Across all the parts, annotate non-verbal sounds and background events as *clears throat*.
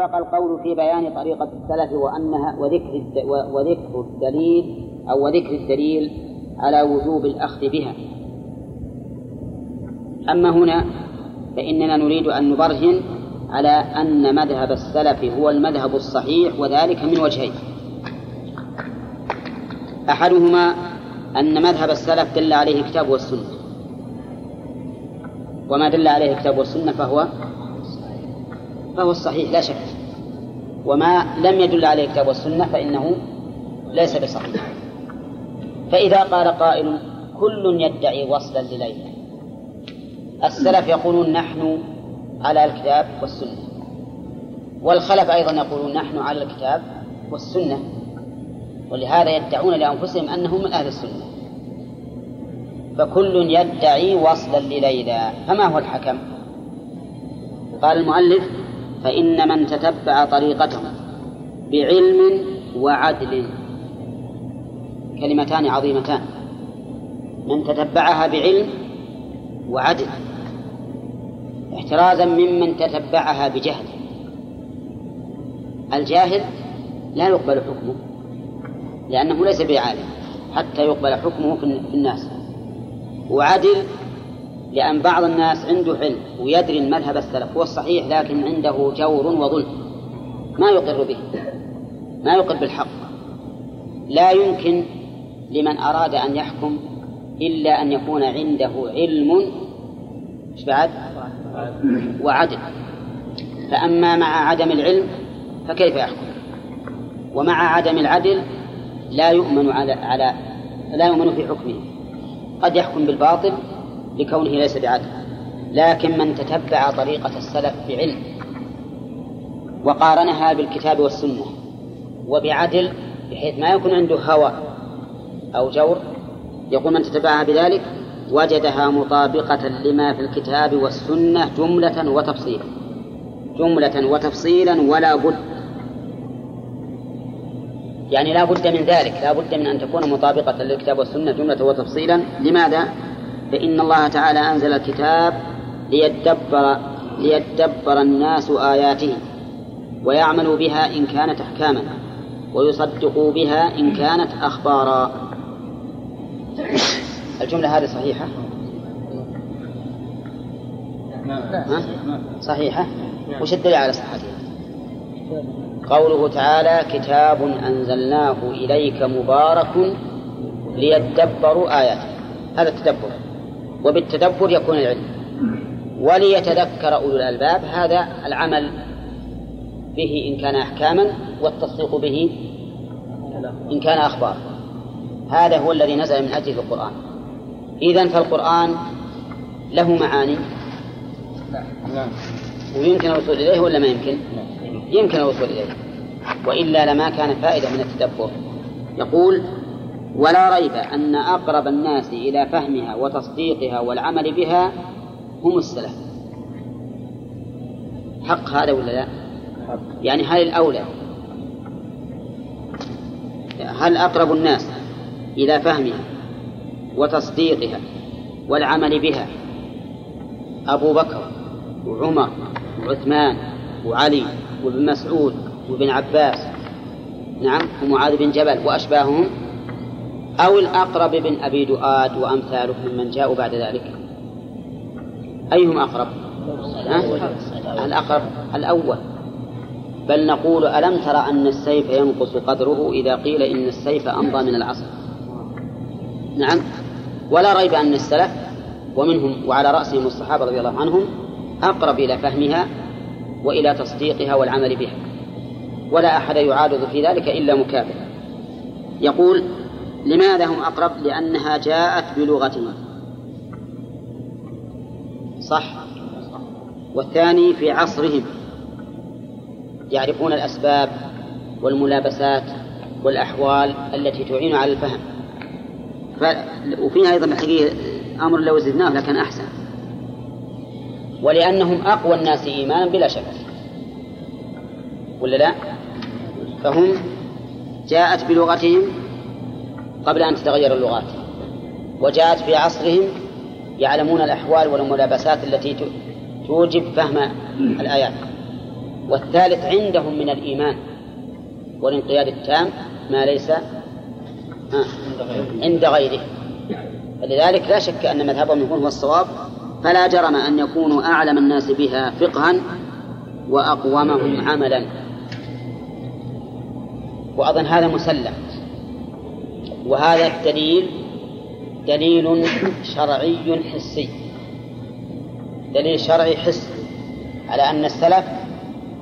سبق القول في بيان طريقة السلف وأنها وذكر وذكر الدليل أو وذكر الدليل على وجوب الأخذ بها. أما هنا فإننا نريد أن نبرهن على أن مذهب السلف هو المذهب الصحيح وذلك من وجهين. أحدهما أن مذهب السلف دل عليه الكتاب والسنة. وما دل عليه الكتاب والسنة فهو فهو الصحيح لا شك. وما لم يدل عليه الكتاب والسنة فإنه ليس بصحيح. فإذا قال قائل كل يدعي وصلا لليلى السلف يقولون نحن على الكتاب والسنة. والخلف أيضا يقولون نحن على الكتاب والسنة. ولهذا يدعون لأنفسهم أنهم من أهل السنة. فكل يدعي وصلا لليلى فما هو الحكم؟ قال المؤلف فإن من تتبع طريقته بعلم وعدل. كلمتان عظيمتان. من تتبعها بعلم وعدل. احترازا ممن تتبعها بجهل. الجاهل لا يقبل حكمه لأنه ليس بعالم حتى يقبل حكمه في الناس. وعدل لأن بعض الناس عنده علم ويدري المذهب السلف هو الصحيح لكن عنده جور وظلم. ما يقر به ما يقر بالحق. لا يمكن لمن أراد أن يحكم إلا أن يكون عنده علم. بعد؟ وعدل. فأما مع عدم العلم فكيف يحكم؟ ومع عدم العدل لا يؤمن على على لا يؤمن في حكمه. قد يحكم بالباطل لكونه ليس بعدل لكن من تتبع طريقة السلف بعلم وقارنها بالكتاب والسنة وبعدل بحيث ما يكون عنده هوى أو جور يقول من تتبعها بذلك وجدها مطابقة لما في الكتاب والسنة جملة وتفصيلا جملة وتفصيلا ولا بد يعني لا بد من ذلك لا بد من أن تكون مطابقة للكتاب والسنة جملة وتفصيلا لماذا؟ فإن الله تعالى أنزل الكتاب ليدبر ليدبر الناس آياته ويعملوا بها إن كانت أحكاما ويصدقوا بها إن كانت أخبارا. الجملة هذه صحيحة؟ ها؟ صحيحة؟ وش الدليل على صحتها؟ قوله تعالى كتاب أنزلناه إليك مبارك ليتدبروا آياته. هذا التدبر. وبالتدبر يكون العلم. وليتذكر أولو الألباب هذا العمل به إن كان أحكاما والتصديق به إن كان أخبار. هذا هو الذي نزل من أجله القرآن. إذا فالقرآن له معاني. نعم. ويمكن الوصول إليه ولا ما يمكن؟ يمكن الوصول إليه. وإلا لما كان فائدة من التدبر. يقول ولا ريب أن أقرب الناس إلى فهمها وتصديقها والعمل بها هم السلف. حق هذا ولا لا؟ يعني هل الأولى هل أقرب الناس إلى فهمها وتصديقها والعمل بها أبو بكر وعمر وعثمان وعلي وابن مسعود وابن عباس؟ نعم ومعاذ بن جبل وأشباههم؟ أو الأقرب بن أبي دؤاد وأمثاله ممن جاءوا بعد ذلك. أيهم أقرب؟ الأقرب الأول. بل نقول ألم ترى أن السيف ينقص قدره إذا قيل إن السيف أمضى من العصر نعم. ولا ريب أن السلف ومنهم وعلى رأسهم الصحابة رضي الله عنهم أقرب إلى فهمها وإلى تصديقها والعمل بها. ولا أحد يعارض في ذلك إلا مكابر يقول لماذا هم أقرب؟ لأنها جاءت بلغتهم صح؟ والثاني في عصرهم. يعرفون الأسباب والملابسات والأحوال التي تعين على الفهم. ف... وفيها أيضا الحقيقة أمر لو زدناه لكان أحسن. ولأنهم أقوى الناس إيمانا بلا شك. ولا لا؟ فهم جاءت بلغتهم قبل أن تتغير اللغات. وجاءت في عصرهم يعلمون الأحوال والملابسات التي توجب فهم الآيات. والثالث عندهم من الإيمان والانقياد التام ما ليس عند غيره. فلذلك لا شك أن مذهبهم يكون هو الصواب فلا جرم أن يكونوا أعلم الناس بها فقها وأقومهم عملا. وأظن هذا مسلم. وهذا الدليل دليل شرعي حسي دليل شرعي حسي على أن السلف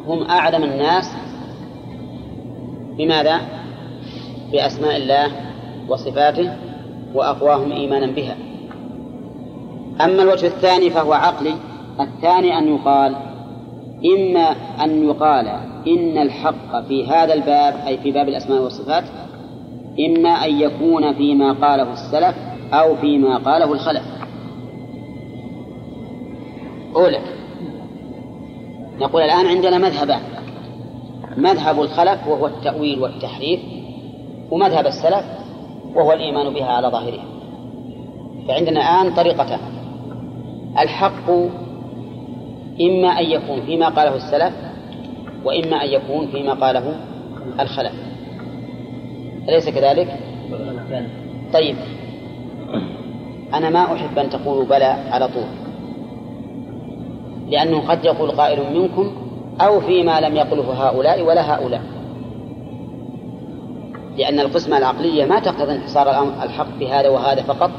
هم أعلم الناس بماذا؟ بأسماء الله وصفاته وأقواهم إيمانا بها أما الوجه الثاني فهو عقلي الثاني أن يقال إما أن يقال إن الحق في هذا الباب أي في باب الأسماء والصفات إما أن يكون فيما قاله السلف أو فيما قاله الخلف. أولى. نقول الآن عندنا مذهبان. مذهب الخلف وهو التأويل والتحريف ومذهب السلف وهو الإيمان بها على ظاهرها. فعندنا الآن طريقتان. الحق إما أن يكون فيما قاله السلف وإما أن يكون فيما قاله الخلف. أليس كذلك؟ طيب. أنا ما أحب أن تقولوا بلى على طول. لأنه قد يقول قائل منكم أو فيما لم يقله هؤلاء ولا هؤلاء. لأن القسمة العقلية ما تقتضي انحصار الحق بهذا وهذا فقط.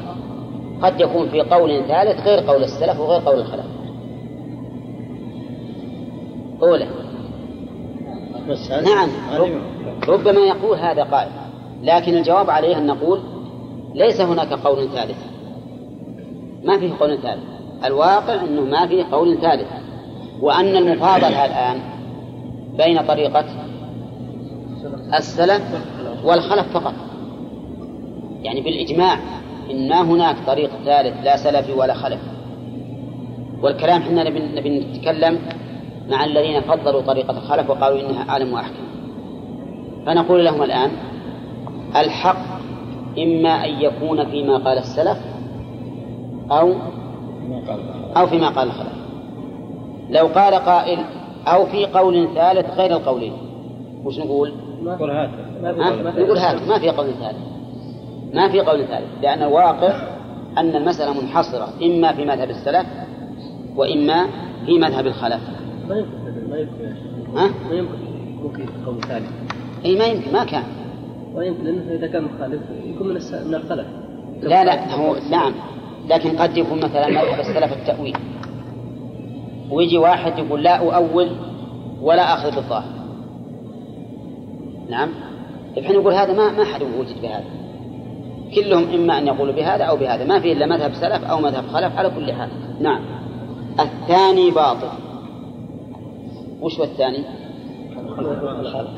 قد يكون في قول ثالث غير قول السلف وغير قول الخلف. أولى نعم. ربما يقول هذا قائل. لكن الجواب عليه أن نقول ليس هناك قول ثالث. ما فيه قول ثالث. الواقع أنه ما فيه قول ثالث. وأن المفاضلة الآن بين طريقة السلف والخلف فقط. يعني بالإجماع إن ما هناك طريق ثالث لا سلفي ولا خلف. والكلام حنا نبي نتكلم مع الذين فضلوا طريقة الخلف وقالوا إنها أعلم وأحكم. فنقول لهم الآن الحق إما أن يكون فيما قال السلف أو أو فيما قال الخلف. لو قال قائل أو في قول ثالث غير القولين. وش نقول؟ نقول هات. نقول هات. ما في قول ثالث. ما في قول ثالث. لأن الواقع أن المسألة منحصرة. إما في مذهب السلف وإما في مذهب الخلف. ما يمكن. ما يمكن ها؟ ما يمكن. ممكن قول ثالث. أي ما يمكن. ما كان. ما يمكن لأنه إذا كان مخالف يكون من من الخلف لا لا هو نعم. لكن قد يكون مثلا مذهب السلف التأويل. ويجي واحد يقول لا أؤول ولا أخذ بالظاهر. نعم. الحين يقول هذا ما ما حد وجد بهذا. كلهم إما أن يقولوا بهذا أو بهذا. ما في إلا مذهب سلف أو مذهب خلف على كل حال. نعم. الثاني باطل. وش هو الثاني؟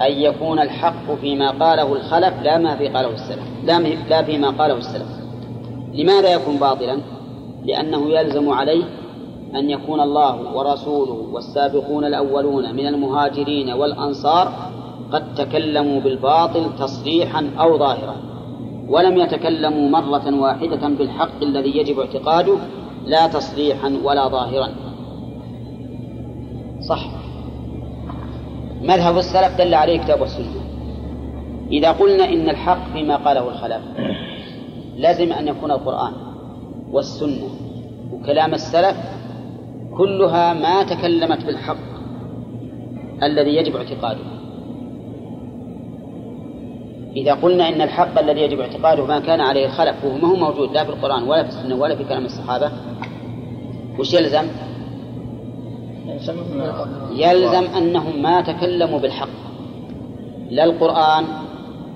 أن يكون الحق فيما قاله الخلف لا ما في قاله السلف لا, لا فيما قاله السلف. لماذا يكون باطلا؟ لأنه يلزم عليه أن يكون الله ورسوله والسابقون الأولون من المهاجرين والأنصار قد تكلموا بالباطل تصريحا أو ظاهرا ولم يتكلموا مرة واحدة بالحق الذي يجب اعتقاده لا تصريحا ولا ظاهرا. صح. مذهب السلف دل عليه كتاب والسنة إذا قلنا إن الحق فيما قاله الخلف لازم أن يكون القرآن والسنة وكلام السلف كلها ما تكلمت بالحق الذي يجب اعتقاده إذا قلنا إن الحق الذي يجب اعتقاده ما كان عليه الخلف وهو ما هو موجود لا في القرآن ولا في السنة ولا في كلام الصحابة وش يلزم؟ يلزم أنهم ما تكلموا بالحق لا القرآن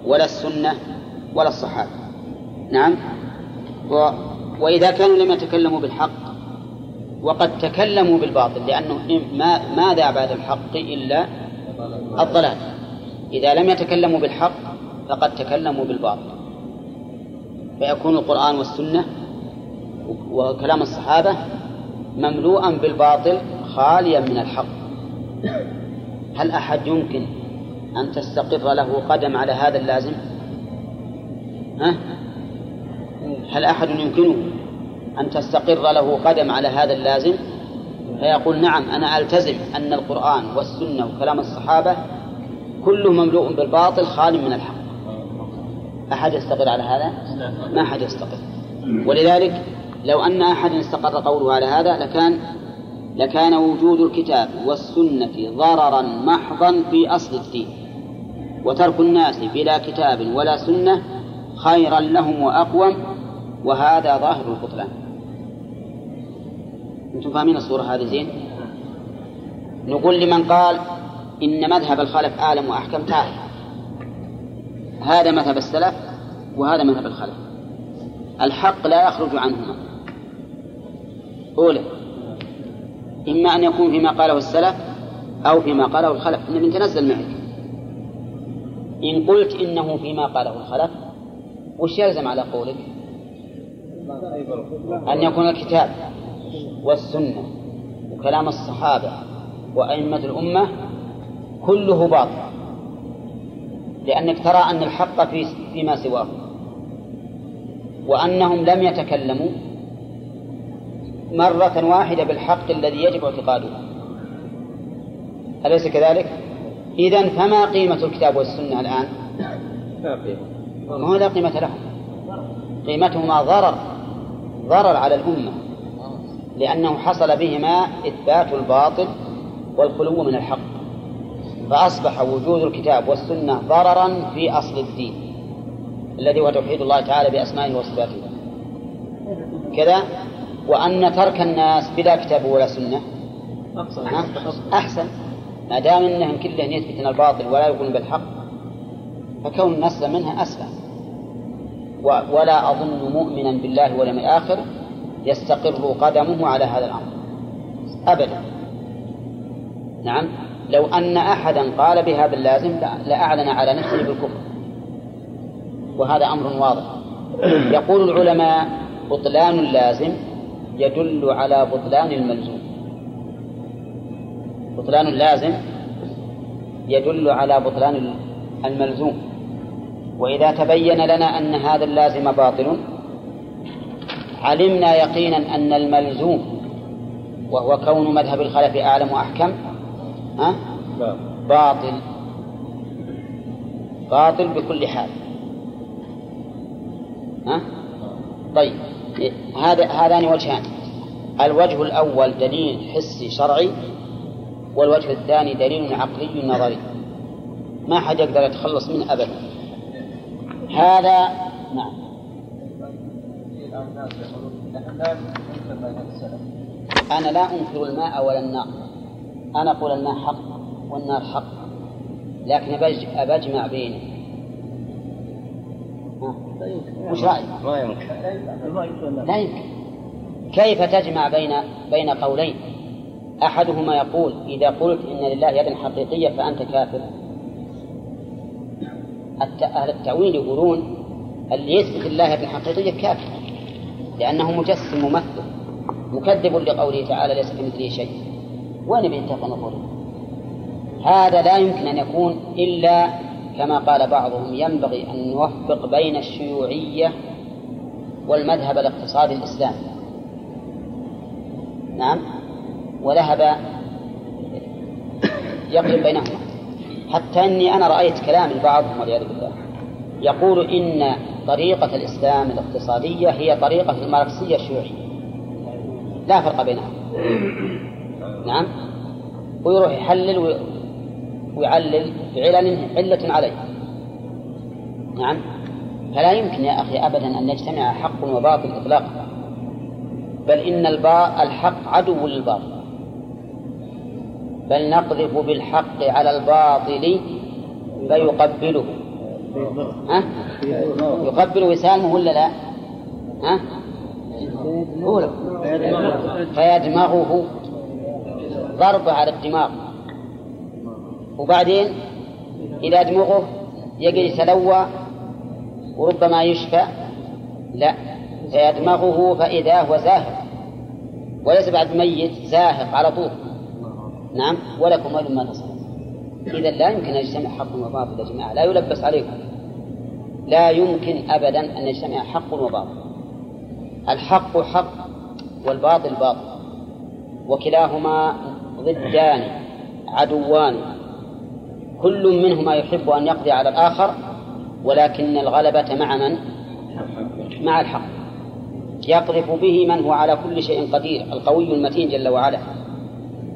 ولا السنة ولا الصحابة. نعم؟ و... وإذا كانوا لم يتكلموا بالحق وقد تكلموا بالباطل لأنه ما ماذا بعد الحق إلا الضلال. إذا لم يتكلموا بالحق فقد تكلموا بالباطل. فيكون القرآن والسنة وكلام الصحابة مملوءا بالباطل خاليا من الحق. هل أحد يمكن أن تستقر له قدم على هذا اللازم؟ ها؟ هل أحد يمكنه أن تستقر له قدم على هذا اللازم؟ فيقول نعم أنا ألتزم أن القرآن والسنة وكلام الصحابة كله مملوء بالباطل خال من الحق. أحد يستقر على هذا؟ ما أحد يستقر. ولذلك لو أن أحد استقر قوله على هذا لكان لكان وجود الكتاب والسنة ضررا محضا في أصل الدين وترك الناس بلا كتاب ولا سنة خيرا لهم وأقوم وهذا ظاهر البطلان. أنتم فاهمين الصورة هذه زين؟ نقول لمن قال إن مذهب الخلف أعلم وأحكم تعال هذا مذهب السلف وهذا مذهب الخلف. الحق لا يخرج عنهما. أولى إما أن يكون فيما قاله السلف أو فيما قاله الخلف. إن تنزل معك إن قلت إنه فيما قاله الخلف وش يلزم على قولك؟ أن يكون الكتاب والسنة وكلام الصحابة وأئمة الأمة كله باطل لأنك ترى أن الحق في فيما سواه وأنهم لم يتكلموا مرة واحدة بالحق الذي يجب اعتقاده. أليس كذلك؟ إذا فما قيمة الكتاب والسنة الآن؟ لا قيمة ما هو لا قيمة لهم قيمتهما ضرر ضرر على الأمة. لأنه حصل بهما إثبات الباطل والخلو من الحق. فأصبح وجود الكتاب والسنة ضررا في أصل الدين الذي هو توحيد الله تعالى بأسمائه وصفاته. كذا؟ وأن ترك الناس بلا كتاب ولا سنة. أحسن. ما دام أنهم كلهم يثبتون الباطل ولا يقولون بالحق فكون الناس منها أسلم. ولا أظن مؤمنا بالله واليوم الآخر يستقر قدمه على هذا الأمر. أبدا. نعم. لو أن أحدا قال بهذا اللازم لأعلن على نفسه بالكفر. وهذا أمر واضح. يقول العلماء بطلان اللازم يدل على بطلان الملزوم. بطلان اللازم يدل على بطلان الملزوم. وإذا تبين لنا أن هذا اللازم باطل علمنا يقينا أن الملزوم وهو كون مذهب الخلف أعلم وأحكم ها؟ باطل. باطل بكل حال. ها؟ طيب. هذا هذان وجهان. الوجه الأول دليل حسي شرعي والوجه الثاني دليل عقلي نظري. ما حد يقدر يتخلص منه أبدا. هذا نعم. أنا لا أنكر الماء ولا النار. أنا أقول الماء حق والنار حق. لكن أبجمع بينه وش رأيك؟ ما يمكن. لا يمكن. كيف تجمع بين بين قولين؟ أحدهما يقول إذا قلت إن لله يدا حقيقية فأنت كافر. أهل التأويل يقولون اللي يثبت الله يدا حقيقية كافر لأنه مجسم ممثل مكذب لقوله تعالى ليس كمثله شيء. وين نقول هذا لا يمكن أن يكون إلا كما قال بعضهم ينبغي أن نوفق بين الشيوعية والمذهب الاقتصادي الإسلامي. نعم؟ وذهب يقلب بينهما. حتى أني أنا رأيت كلام بعضهم والعياذ بالله. يقول إن طريقة الإسلام الاقتصادية هي طريقة الماركسية الشيوعية. لا فرق بينها. نعم؟ ويروح يحلل ويعلل بعلل علة عليه. نعم. فلا يمكن يا أخي أبدا أن يجتمع حق وباطل إطلاقا. بل إن الباء الحق عدو للباطل. بل نقذف بالحق على الباطل فيقبله. ها؟ يقبل وسامه ولا لا؟ ها؟ قول فيدمغه ضربة على الدماغ. وبعدين إذا دمغه يقعد يتلوى وربما يشفى لا فيدمغه فإذا هو زاهق. وليس بعد ميت زاهق على طول. نعم ولكم ولم ما تصل إذا لا يمكن أن يجتمع حق وباطل يا جماعة لا يلبس عليكم. لا يمكن أبدا أن يجتمع حق وباطل. الحق حق والباطل باطل. وكلاهما ضدان عدوان. كل منهما يحب أن يقضي على الآخر ولكن الغلبة مع من؟ مع الحق. يقذف به من هو على كل شيء قدير القوي المتين جل وعلا.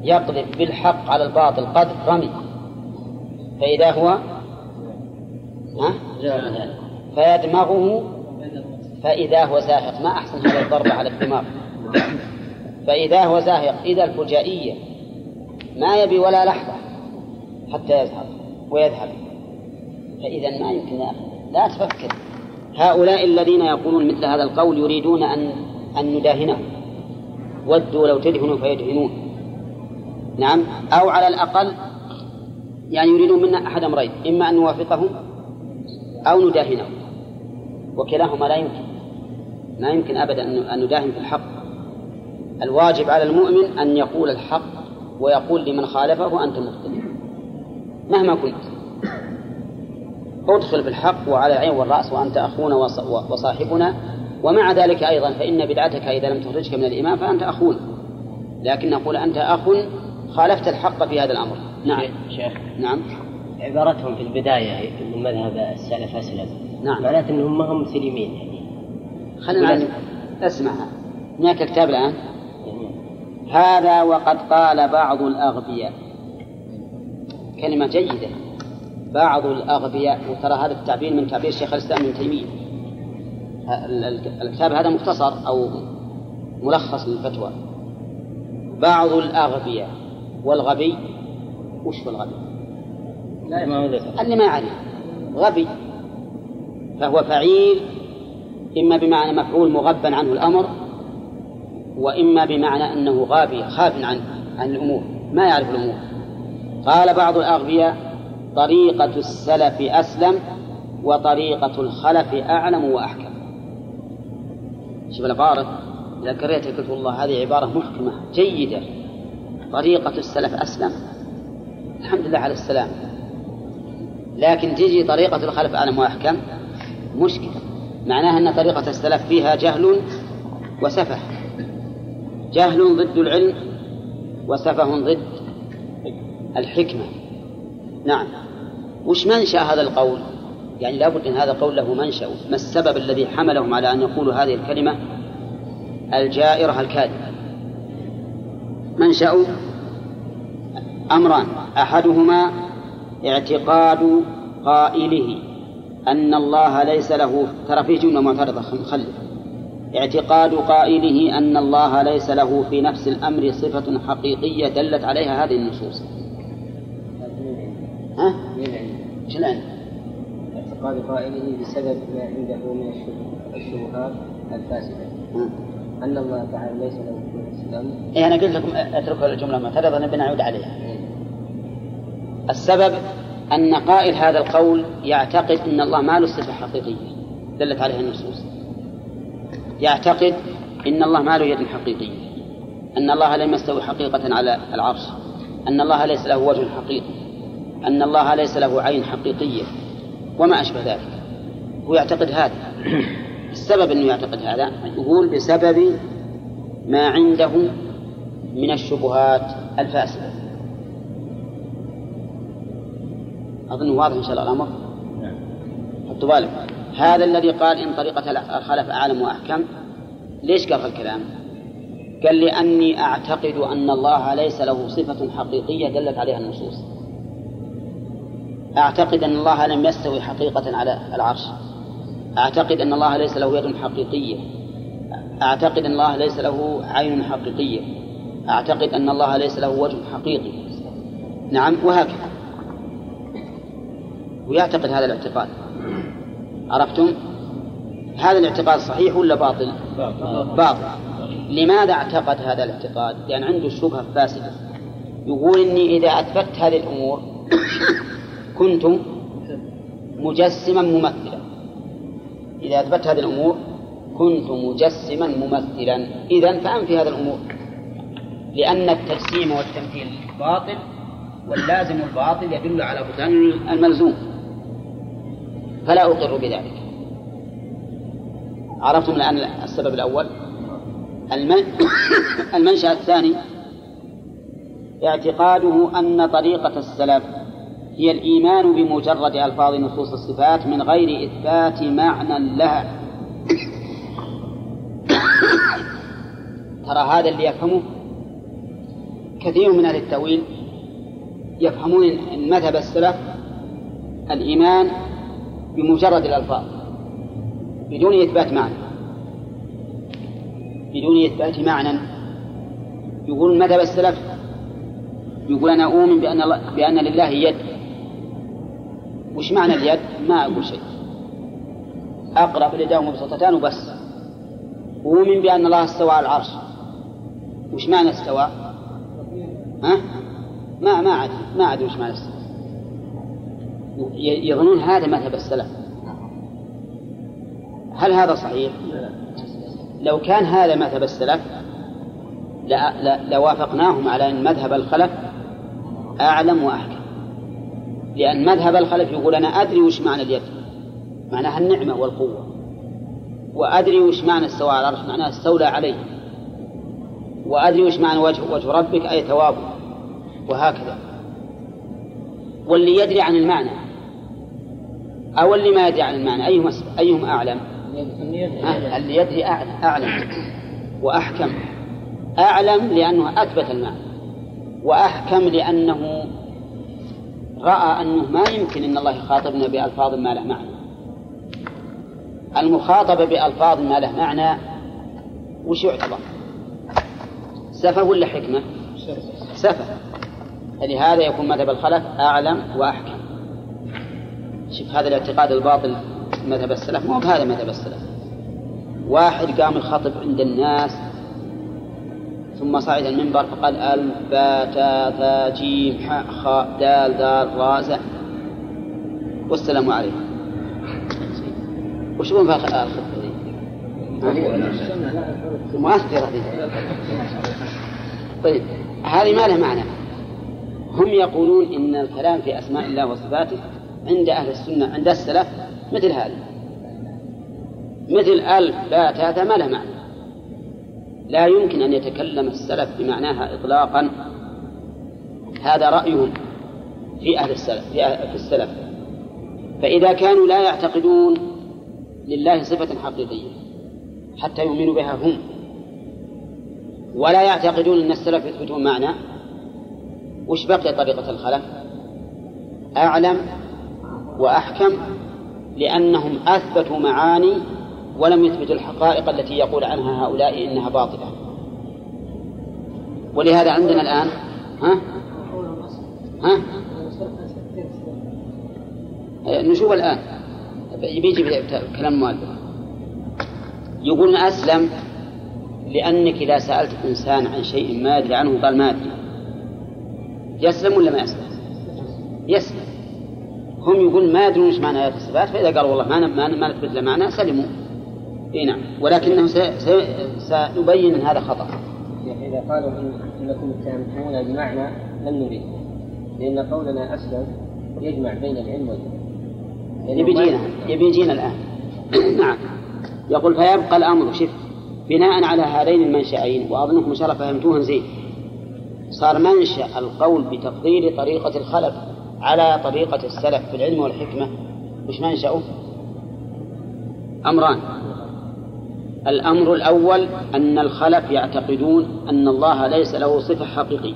يقذف بالحق على الباطل قذف رمي. فإذا هو؟ ها؟ فيدمغه. فإذا هو زاهق. ما أحسن هذا الضرب على الدماغ. فإذا هو زاهق إذا الفجائية. ما يبي ولا لحظة. حتى يذهب ويذهب. فإذا ما يمكن لا تفكر. هؤلاء الذين يقولون مثل هذا القول يريدون أن أن نداهنهم. ودوا لو تدهنوا فيدهنون. نعم. أو على الأقل يعني يريدون منا أحد أمرين. إما أن نوافقهم أو نداهنهم. وكلاهما لا يمكن. ما يمكن أبدا أن نداهن في الحق. الواجب على المؤمن أن يقول الحق ويقول لمن خالفه أنت مخطئ مهما كنت. ادخل بالحق وعلى العين والرأس وأنت أخونا وصاحبنا. ومع ذلك أيضا فإن بدعتك إذا لم تخرجك من الإيمان فأنت أخونا. لكن نقول أنت أخ خالفت الحق في هذا الأمر. نعم. شيخ نعم. عبارتهم في البداية من مذهب السلف أسلم. نعم. معناته أنهم ما هم مسلمين. يعني خلينا اسمع. هناك كتاب الآن. هذا وقد قال بعض الأغبياء. كلمة جيدة. بعض الأغبياء وترى هذا التعبير من تعبير شيخ الإسلام ابن تيمية. الكتاب هذا مختصر أو ملخص للفتوى. بعض الأغبياء. والغبي وش هو الغبي؟ اللي ما يعرف غبي. فهو فعيل إما بمعنى مفعول مغبا عنه الأمر وإما بمعنى أنه غابي خاف عن عن الأمور. ما يعرف الأمور. قال بعض الأغبياء طريقة السلف أسلم وطريقة الخلف أعلم وأحكم. شوف العبارة إذا قريتها قلت والله هذه عبارة محكمة جيدة. طريقة السلف أسلم. الحمد لله على السلام. لكن تجي طريقة الخلف أعلم وأحكم مشكلة. معناها أن طريقة السلف فيها جهل وسفه. جهل ضد العلم وسفه ضد الحكمة. نعم. وش منشأ هذا القول؟ يعني لابد أن هذا القول له منشأ. ما السبب الذي حملهم على أن يقولوا هذه الكلمة؟ الجائرة الكاذبة. منشأ أمران. أحدهما اعتقاد قائله أن الله ليس له ترى في جملة معترضة خلف اعتقاد قائله أن الله ليس له في نفس الأمر صفة حقيقية دلت عليها هذه النصوص. ها؟ العلم؟ اعتقاد قائله بسبب ما عنده من الشبهات الفاسدة. أن الله تعالى ليس له الأمر إيه أنا قلت لكم اتركوا الجملة معترضة نبي نعود عليها. السبب أن قائل هذا القول يعتقد أن الله ما له صفة حقيقية. دلت عليها النصوص. يعتقد أن الله ما له يد حقيقية. أن الله لم يستوي حقيقة على العرش. أن الله ليس له وجه حقيقي. أن الله ليس له عين حقيقية وما أشبه ذلك. هو يعتقد هذا. *clears throat* السبب أنه يعتقد هذا يقول بسبب ما عنده من الشبهات الفاسدة. أظن واضح إن شاء الله الأمر؟ حطوا بالك هذا الذي قال إن طريقة الخلف أعلم وأحكم. ليش قال الكلام؟ قال لأني أعتقد أن الله ليس له صفة حقيقية دلت عليها النصوص. أعتقد أن الله لم يستوي حقيقة على العرش. أعتقد أن الله ليس له يد حقيقية. أعتقد أن الله ليس له عين حقيقية. أعتقد أن الله ليس له وجه حقيقي. نعم وهكذا. ويعتقد هذا الاعتقاد. عرفتم؟ هذا الاعتقاد صحيح ولا باطل؟ باطل. لماذا اعتقد هذا الاعتقاد؟ لأن عنده شبهة فاسدة. يقول إني إذا أثبت هذه الأمور كنت مجسما ممثلا. إذا أثبت هذه الأمور كنت مجسما ممثلا. إذا فأنفي هذه الأمور. لأن التجسيم والتمثيل باطل واللازم الباطل يدل على بطلان الملزوم. فلا أقر بذلك. عرفتم الآن السبب الأول؟ *coughs* المنشأ الثاني اعتقاده أن طريقة السلف هي الإيمان بمجرد ألفاظ نصوص الصفات من غير إثبات معنى لها. *coughs* ترى هذا اللي يفهمه؟ كثير من أهل التأويل يفهمون أن مذهب السلف الإيمان بمجرد الألفاظ بدون إثبات معنى. بدون إثبات معنى. يقول مذهب السلف يقول أنا أؤمن بأن بأن لله يد. وش معنى اليد؟ ما أقول شيء أقرأ باليدين مبسوطتان وبس أؤمن بأن الله استوى على العرش وش معنى استوى؟ ها؟ ما ما أدري ما أدري وش معنى استوى يظنون هذا مذهب السلف هل هذا صحيح؟ لو كان هذا مذهب السلف لوافقناهم على أن مذهب الخلف أعلم وأحكم لأن مذهب الخلف يقول أنا أدري وش معنى اليد معناها النعمة والقوة وأدري وش معنى استوى على العرش معناها استولى عليه وأدري وش معنى وجه, وجه ربك أي ثوابه وهكذا. واللي يدري عن المعنى أو اللي ما يدري عن المعنى أيهم أيهم أعلم؟ اللي يدري أعلم وأحكم. أعلم لأنه أثبت المعنى وأحكم لأنه رأى أنه ما يمكن أن الله يخاطبنا بألفاظ ما له معنى. المخاطبة بألفاظ ما له معنى وش يعتبر؟ سفه ولا حكمة؟ سفه. فلهذا يكون مذهب الخلف أعلم وأحكم. شوف هذا الاعتقاد الباطل مذهب السلف مو بهذا مذهب السلف. واحد قام يخاطب عند الناس ثم صعد المنبر فقال ألف باء تاء ثاء جيم حاء خاء دال دال راء والسلام عليكم. وش يقول في الخطبة دي؟ مؤثرة دي. طيب هذه ما لها معنى. هم يقولون إن الكلام في أسماء الله وصفاته عند أهل السنة عند السلف مثل هذا مثل ألف باء تاء ما له معنى. لا يمكن أن يتكلم السلف بمعناها إطلاقا. هذا رأيهم في أهل السلف في السلف. فإذا كانوا لا يعتقدون لله صفة حقيقية حتى يؤمنوا بها هم ولا يعتقدون أن السلف يثبتون معنى وش بقي طريقة الخلف؟ أعلم وأحكم لأنهم أثبتوا معاني ولم يثبتوا الحقائق التي يقول عنها هؤلاء إنها باطلة. ولهذا عندنا الآن ها؟ ها؟ نشوف الآن. بيجي كلام مؤلف. يقول أسلم لأنك إذا سألت إنسان عن شيء ما يدري عنه قال ما أدري. يسلم ولا ما يسلم؟ يسلم. هم يقول ما يدرون إيش معنى آيات الصفات فإذا قالوا والله ما ما, ما نثبت له معنى سلموا. اي نعم. ولكنه سنبين أن هذا خطأ. إذا قالوا إنكم تمتحون بمعنى لم نريد. لأن قولنا أسلم يجمع بين العلم والعلم يبي يجينا يبي يجينا الآن. *coughs* نعم. يقول فيبقى الأمر شف بناء على هذين المنشأين وأظنكم ان شاء الله فهمتوهم زين. صار منشأ القول بتفضيل طريقة الخلف على طريقة السلف في العلم والحكمة. وش منشأه؟ أمران. الأمر الأول أن الخلف يعتقدون أن الله ليس له صفة حقيقية.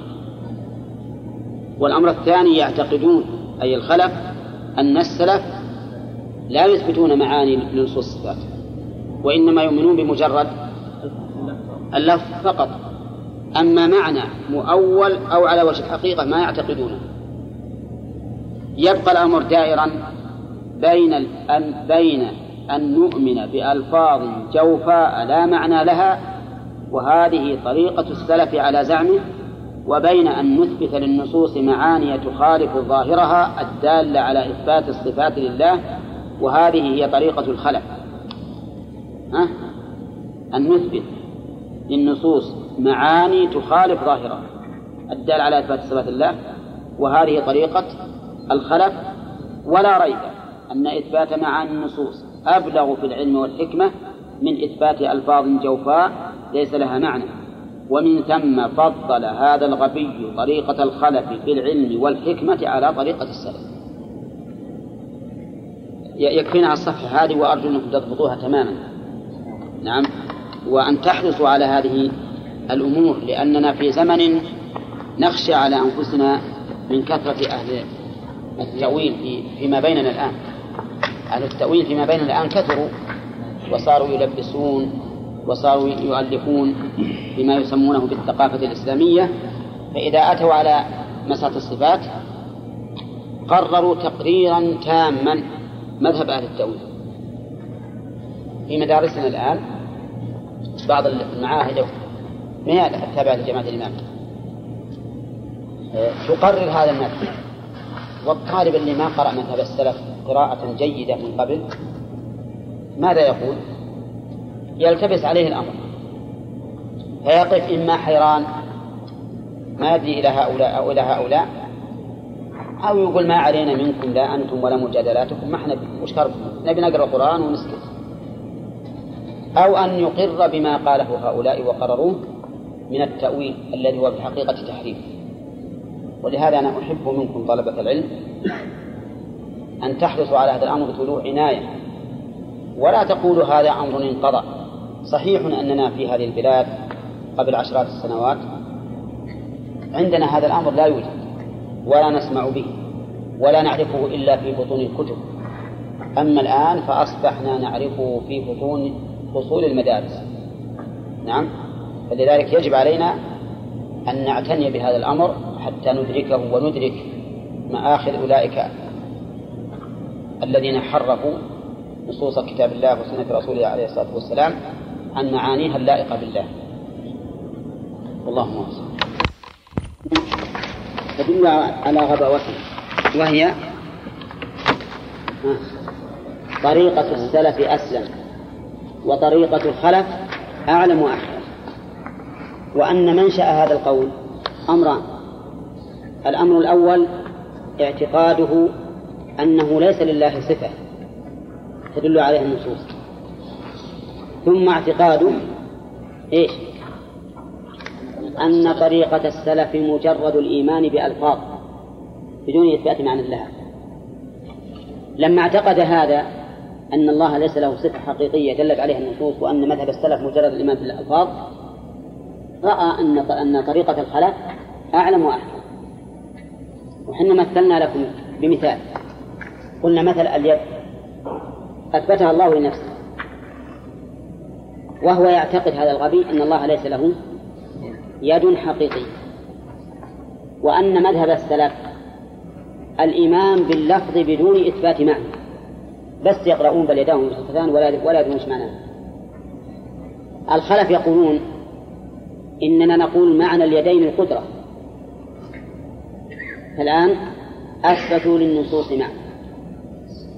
والأمر الثاني يعتقدون أي الخلف أن السلف لا يثبتون معاني لنصوص الصفات وإنما يؤمنون بمجرد اللفظ فقط. أما معنى مؤول أو على وجه الحقيقة ما يعتقدونه. يبقى الأمر دائرا بين بين أن نؤمن بألفاظ جوفاء لا معنى لها وهذه طريقة السلف على زعمه وبين أن نثبت للنصوص معاني تخالف ظاهرها الدالة على إثبات الصفات لله وهذه هي طريقة الخلف ها؟ أن نثبت للنصوص معاني تخالف ظاهرها الدالة على إثبات صفات الله وهذه طريقة الخلف ولا ريب أن إثبات معاني النصوص أبلغ في العلم والحكمة من إثبات ألفاظ جوفاء ليس لها معنى. ومن ثم فضل هذا الغبي طريقة الخلف بالعلم والحكمة على طريقة السلف. يكفينا الصفحة هذه وأرجو أنكم تضبطوها تماما. نعم. وأن تحرصوا على هذه الأمور لأننا في زمن نخشى على أنفسنا من كثرة أهل التأويل في فيما بيننا الآن. أهل التأويل فيما بيننا الآن كثروا وصاروا يلبسون وصاروا يؤلفون بما يسمونه بالثقافة الإسلامية فإذا أتوا على مسألة الصفات قرروا تقريرا تاما مذهب أهل التأويل. في مدارسنا الآن بعض المعاهد ما هي التابعة لجماعة الإمام. تقرر هذا المذهب. والطالب اللي ما قرأ مذهب السلف قراءة جيدة من قبل. ماذا يقول؟ يلتبس عليه الأمر. فيقف إما حيران ما يدري إلى هؤلاء أو إلى هؤلاء أو يقول ما علينا منكم لا أنتم ولا مجادلاتكم ما إحنا وش نبي نقرأ القرآن ونسكت. أو أن يقر بما قاله هؤلاء وقرروه من التأويل الذي هو في الحقيقة تحريف. ولهذا أنا أحب منكم طلبة العلم أن تحرصوا على هذا الأمر بطلوع عناية. ولا تقولوا هذا أمر انقضى. صحيح أننا في هذه البلاد قبل عشرات السنوات عندنا هذا الأمر لا يوجد ولا نسمع به ولا نعرفه إلا في بطون الكتب. أما الآن فأصبحنا نعرفه في بطون فصول المدارس. نعم؟ فلذلك يجب علينا أن نعتني بهذا الأمر حتى ندركه وندرك مآخذ أولئك الذين حرفوا نصوص كتاب الله وسنة رسوله عليه الصلاة والسلام عن معانيها اللائقة بالله. والله موفق تدل على غباوته وهي طريقة السلف أسلم وطريقة الخلف أعلم وأحكم وأن منشأ هذا القول أمران. الأمر الأول اعتقاده أنه ليس لله صفة تدل عليها النصوص. ثم اعتقاده إيش؟ أن طريقة السلف مجرد الإيمان بألفاظ بدون إثبات معنى لها لما اعتقد هذا أن الله ليس له صفة حقيقية دلت عليها النصوص وأن مذهب السلف مجرد الإيمان بالألفاظ رأى أن أن طريقة الخلف أعلم وأحكم وحنا مثلنا لكم بمثال قلنا مثل اليد. أثبتها الله لنفسه. وهو يعتقد هذا الغبي أن الله ليس له يد حقيقية. وأن مذهب السلف الإيمان باللفظ بدون إثبات معنى. بس يقرؤون بل يداهم مبسوطتان ولا ولا يدرون معناه. الخلف يقولون إننا نقول معنى اليدين القدرة. الآن أثبتوا للنصوص معنى.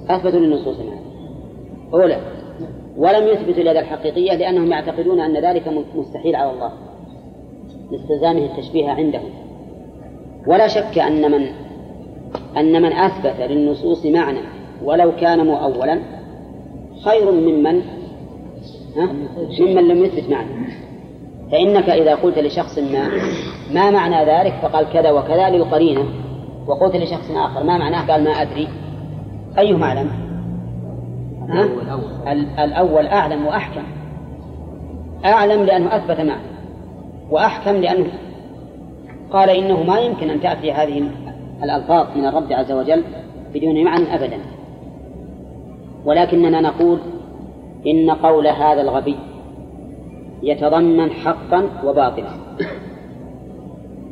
أثبتوا للنصوص معنى أولى ولم يثبتوا اليد الحقيقية لأنهم يعتقدون أن ذلك مستحيل على الله. لاستلزامه التشبيه عندهم. ولا شك أن من أن من أثبت للنصوص معنى ولو كان مؤولا خير ممن؟ ممن لم يثبت معنى. فإنك إذا قلت لشخص ما ما معنى ذلك؟ فقال كذا وكذا للقرينة وقلت لشخص آخر ما معناه؟ قال ما أدري. أيهما أعلم؟ ها؟ الأول أعلم وأحكم. أعلم لأنه أثبت معنى وأحكم لأنه قال إنه ما يمكن أن تأتي هذه الألفاظ من الرب عز وجل بدون معنى أبدا. ولكننا نقول إن قول هذا الغبي يتضمن حقا وباطلا.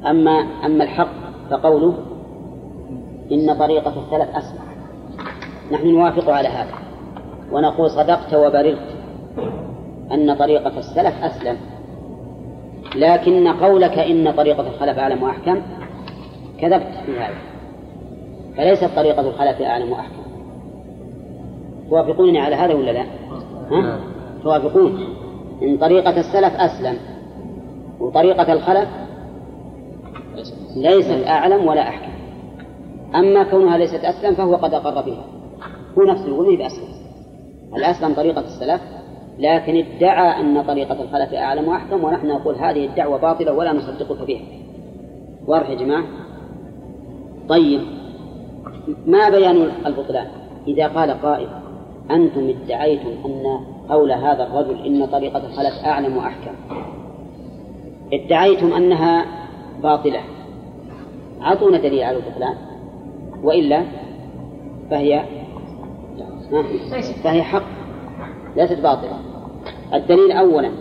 أما أما الحق فقوله إن طريقة السلف أسمع. نحن نوافق على هذا. ونقول صدقت وبررت أن طريقة السلف أسلم. لكن قولك إن طريقة الخلف أعلم وأحكم كذبت في هذا. فليست طريقة الخلف أعلم وأحكم. توافقونني على هذا ولا لا؟ ها؟ نعم. توافقون. إن طريقة السلف أسلم وطريقة الخلف ليست أعلم ولا أحكم. أما كونها ليست أسلم فهو قد أقر بها. هو نفسه يقول بأسلم. الأسلم طريقة السلف لكن ادعى أن طريقة الخلف أعلم وأحكم ونحن نقول هذه الدعوة باطلة ولا نصدقك بها. واضح يا جماعة؟ طيب ما بيان البطلان؟ إذا قال قائل أنتم ادعيتم أن قول هذا الرجل إن طريقة الخلف أعلم وأحكم. ادعيتم أنها باطلة. أعطونا دليل على البطلان. وإلا فهي فهي حق ليست باطلة. الدليل أولا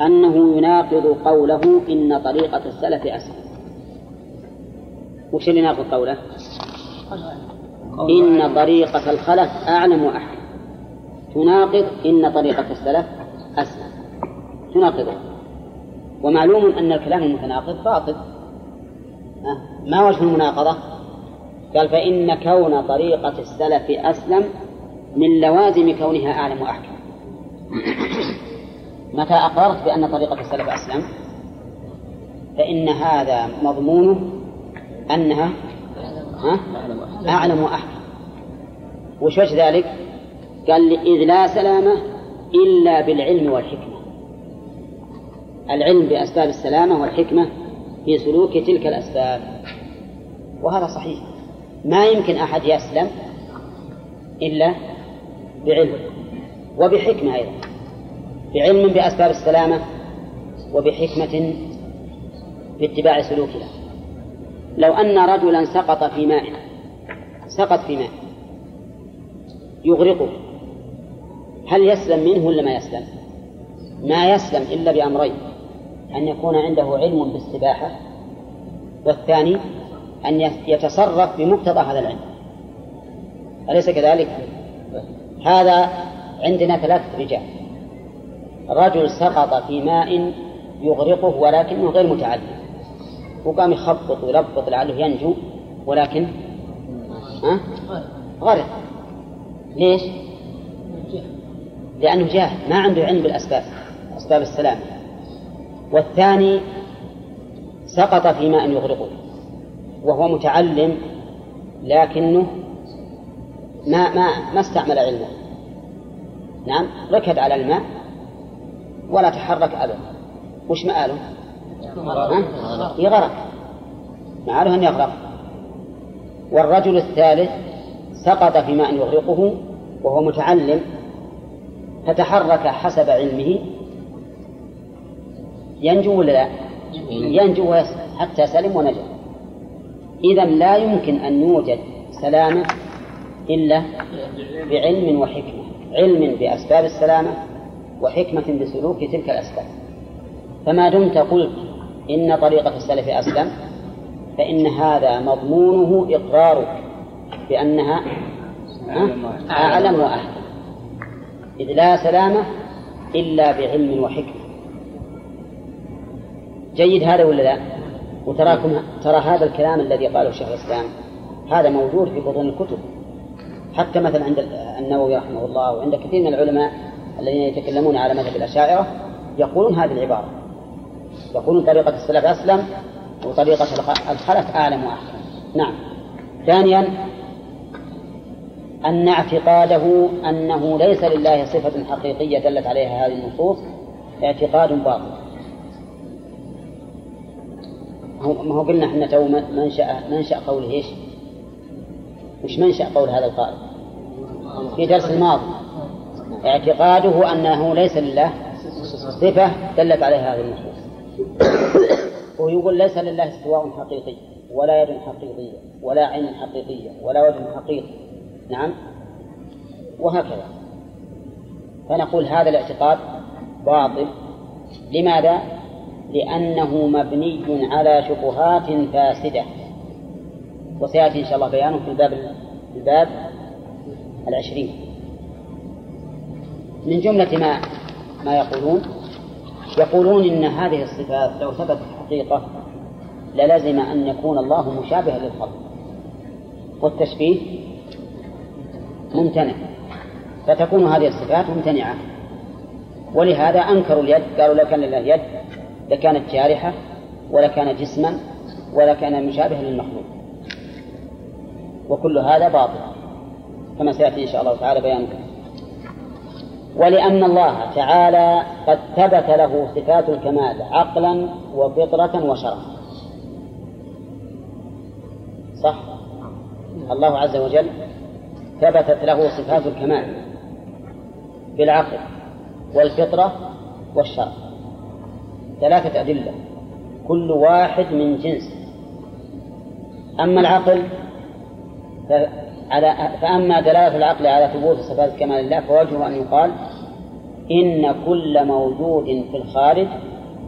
أنه يناقض قوله إن طريقة السلف أسهل. وش اللي يناقض قوله؟ إن طريقة الخلف أعلم وأحكم. تناقض إن طريقة السلف أسلم تناقضه. ومعلوم أن الكلام المتناقض باطل. ما وجه المناقضة؟ قال فإن كون طريقة السلف أسلم من لوازم كونها أعلم وأحكم. متى أقررت بأن طريقة السلف أسلم؟ فإن هذا مضمونه أنها أعلم وأحكم. وش وجه ذلك؟ قال إذ لا سلامة إلا بالعلم والحكمة. العلم بأسباب السلامة والحكمة في سلوك تلك الأسباب. وهذا صحيح. ما يمكن أحد يسلم إلا بعلم وبحكمة أيضا بعلم بأسباب السلامة وبحكمة في اتباع سلوكها لو أن رجلا سقط في ماء سقط في ماء يغرقه هل يسلم منه ولا ما يسلم؟ ما يسلم إلا بأمرين أن يكون عنده علم بالسباحة والثاني أن يتصرف بمقتضى هذا العلم أليس كذلك؟ هذا عندنا ثلاث رجال رجل سقط في ماء يغرقه ولكنه غير متعلم وقام يخبط ويربط لعله ينجو ولكن ها؟ غرق ليش؟ لأنه جاهل ما عنده علم بالأسباب أسباب السلام والثاني سقط في ماء يغرقه وهو متعلم لكنه ما ما ما استعمل علمه. نعم ركب على الماء ولا تحرك أبدا. وش مآله؟ يغرق. مآله أن يغرق. والرجل الثالث سقط في ماء يغرقه وهو متعلم فتحرك حسب علمه. ينجو ولا لا؟ ينجو. حتى سلم ونجا. إذا لا يمكن أن يوجد سلامة إلا بعلم وحكمة علم بأسباب السلامة وحكمة بسلوك تلك الأسباب. فما دمت قلت إن طريقة السلف أسلم فإن هذا مضمونه إقرارك بأنها أعلم وأحكم. إذ لا سلامة إلا بعلم وحكمة. جيد هذا ولا لا؟ وتراكم ترى هذا الكلام الذي قاله شيخ الإسلام هذا موجود في بطون الكتب. حتى مثلا عند النووي رحمه الله وعند كثير من العلماء الذين يتكلمون على مذهب الأشاعرة يقولون هذه العبارة يقولون طريقة السلف أسلم وطريقة الخلف أعلم وأحكم نعم ثانيا أن اعتقاده أنه ليس لله صفة حقيقية دلت عليها هذه النصوص اعتقاد باطل ما هو قلنا إحنا تو منشأ منشأ قوله إيش؟ وش منشأ قول هذا القائل؟ في درس الماضي. اعتقاده أنه ليس لله. صفة دلت عليها هذه النصوص. ويقول ليس لله استواء حقيقي ولا يد حقيقية ولا عين حقيقية ولا وجه حقيقي. نعم؟ وهكذا. فنقول هذا الاعتقاد باطل. لماذا؟ لأنه مبني على شبهات فاسدة. وسيأتي إن شاء الله بيانه في الباب الباب. العشرين. من جملة ما ما يقولون يقولون إن هذه الصفات لو ثبتت حقيقة للزم أن يكون الله مشابها للخلق. والتشبيه ممتنع. فتكون هذه الصفات ممتنعة. ولهذا أنكروا اليد قالوا لو كان لله يد لكانت جارحة ولكان جسما ولكان مشابها للمخلوق. وكل هذا باطل. كما سيأتي إن شاء الله تعالى بيانه ولأن الله تعالى قد ثبت له صفات الكمال عقلا وفطرة وشرعا صح؟ الله عز وجل ثبتت له صفات الكمال بالعقل والفطرة والشرع ثلاثة أدلة. كل واحد من جنس. أما العقل على فأما دلالة العقل على ثبوت صفات كمال الله فوجهه أن يقال إن كل موجود في الخارج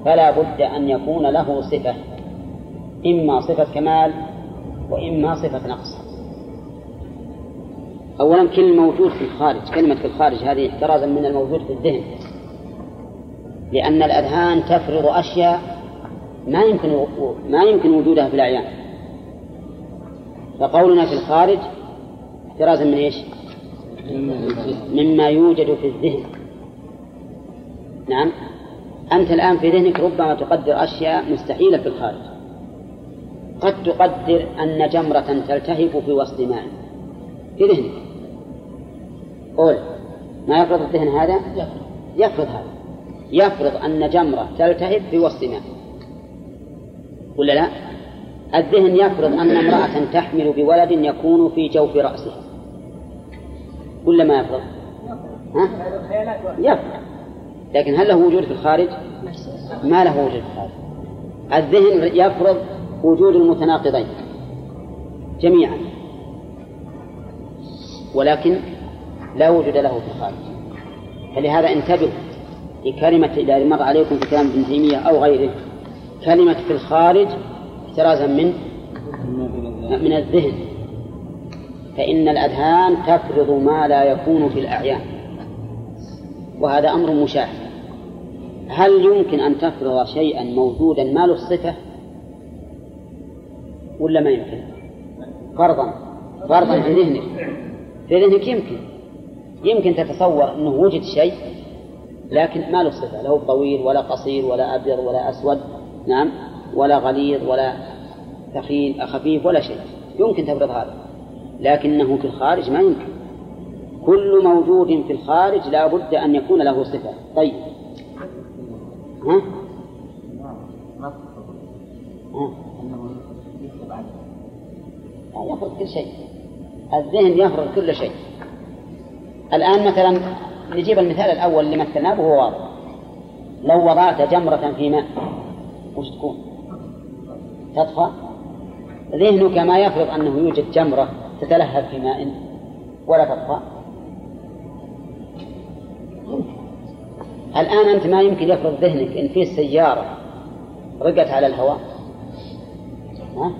فلا بد أن يكون له صفة إما صفة كمال وإما صفة نقص. أولا كل موجود في الخارج كلمة في الخارج هذه احترازا من الموجود في الذهن. لأن الأذهان تفرض أشياء ما يمكن ما يمكن وجودها في الأعيان. فقولنا في الخارج احترازا من إيش؟ مما يوجد في الذهن. نعم. أنت الآن في ذهنك ربما تقدر أشياء مستحيلة في الخارج. قد تقدر أن جمرة تلتهب في وسط ماء. في ذهنك. قول. ما يفرض الذهن هذا؟ يفرض هذا. يفرض أن جمرة تلتهب في وسط ماء. ولا لا؟ الذهن يفرض أن امرأة تحمل بولد يكون في جوف رأسها. ولا ما يفرض ها؟ يفرض لكن هل له وجود في الخارج؟ ما له وجود في الخارج. الذهن يفرض وجود المتناقضين. جميعا. ولكن لا وجود له في الخارج. فلهذا انتبهوا لكلمة إذا مر عليكم في كلام ابن تيمية أو غيره كلمة في الخارج احترازا من من الذهن. فإن الأذهان تفرض ما لا يكون في الأعيان. وهذا أمر مشاهد. هل يمكن أن تفرض شيئا موجودا ما له صفة؟ ولا ما يمكن؟ فرضا. فرضا في ذهنك. في ذهنك يمكن. يمكن تتصور أنه وجد شيء لكن ما له صفة. لا هو طويل ولا قصير ولا أبيض ولا أسود. نعم. ولا غليظ ولا ثقيل خفيف ولا شيء. يمكن تفرض هذا. لكنه في الخارج ما يمكن. كل موجود في الخارج لا بد أن يكون له صفة. طيب. ها؟ يفرض كل شيء. الذهن يفرض كل شيء. الآن مثلا نجيب المثال الأول اللي مثلناه وهو واضح. لو وضعت جمرة في ماء وش تكون؟ تطفى؟ ذهنك ما يفرض أنه يوجد جمرة. تتلهب في ماء ولا تطفى. الآن أنت ما يمكن يفرض ذهنك إن في سيارة رقت على الهواء. ها؟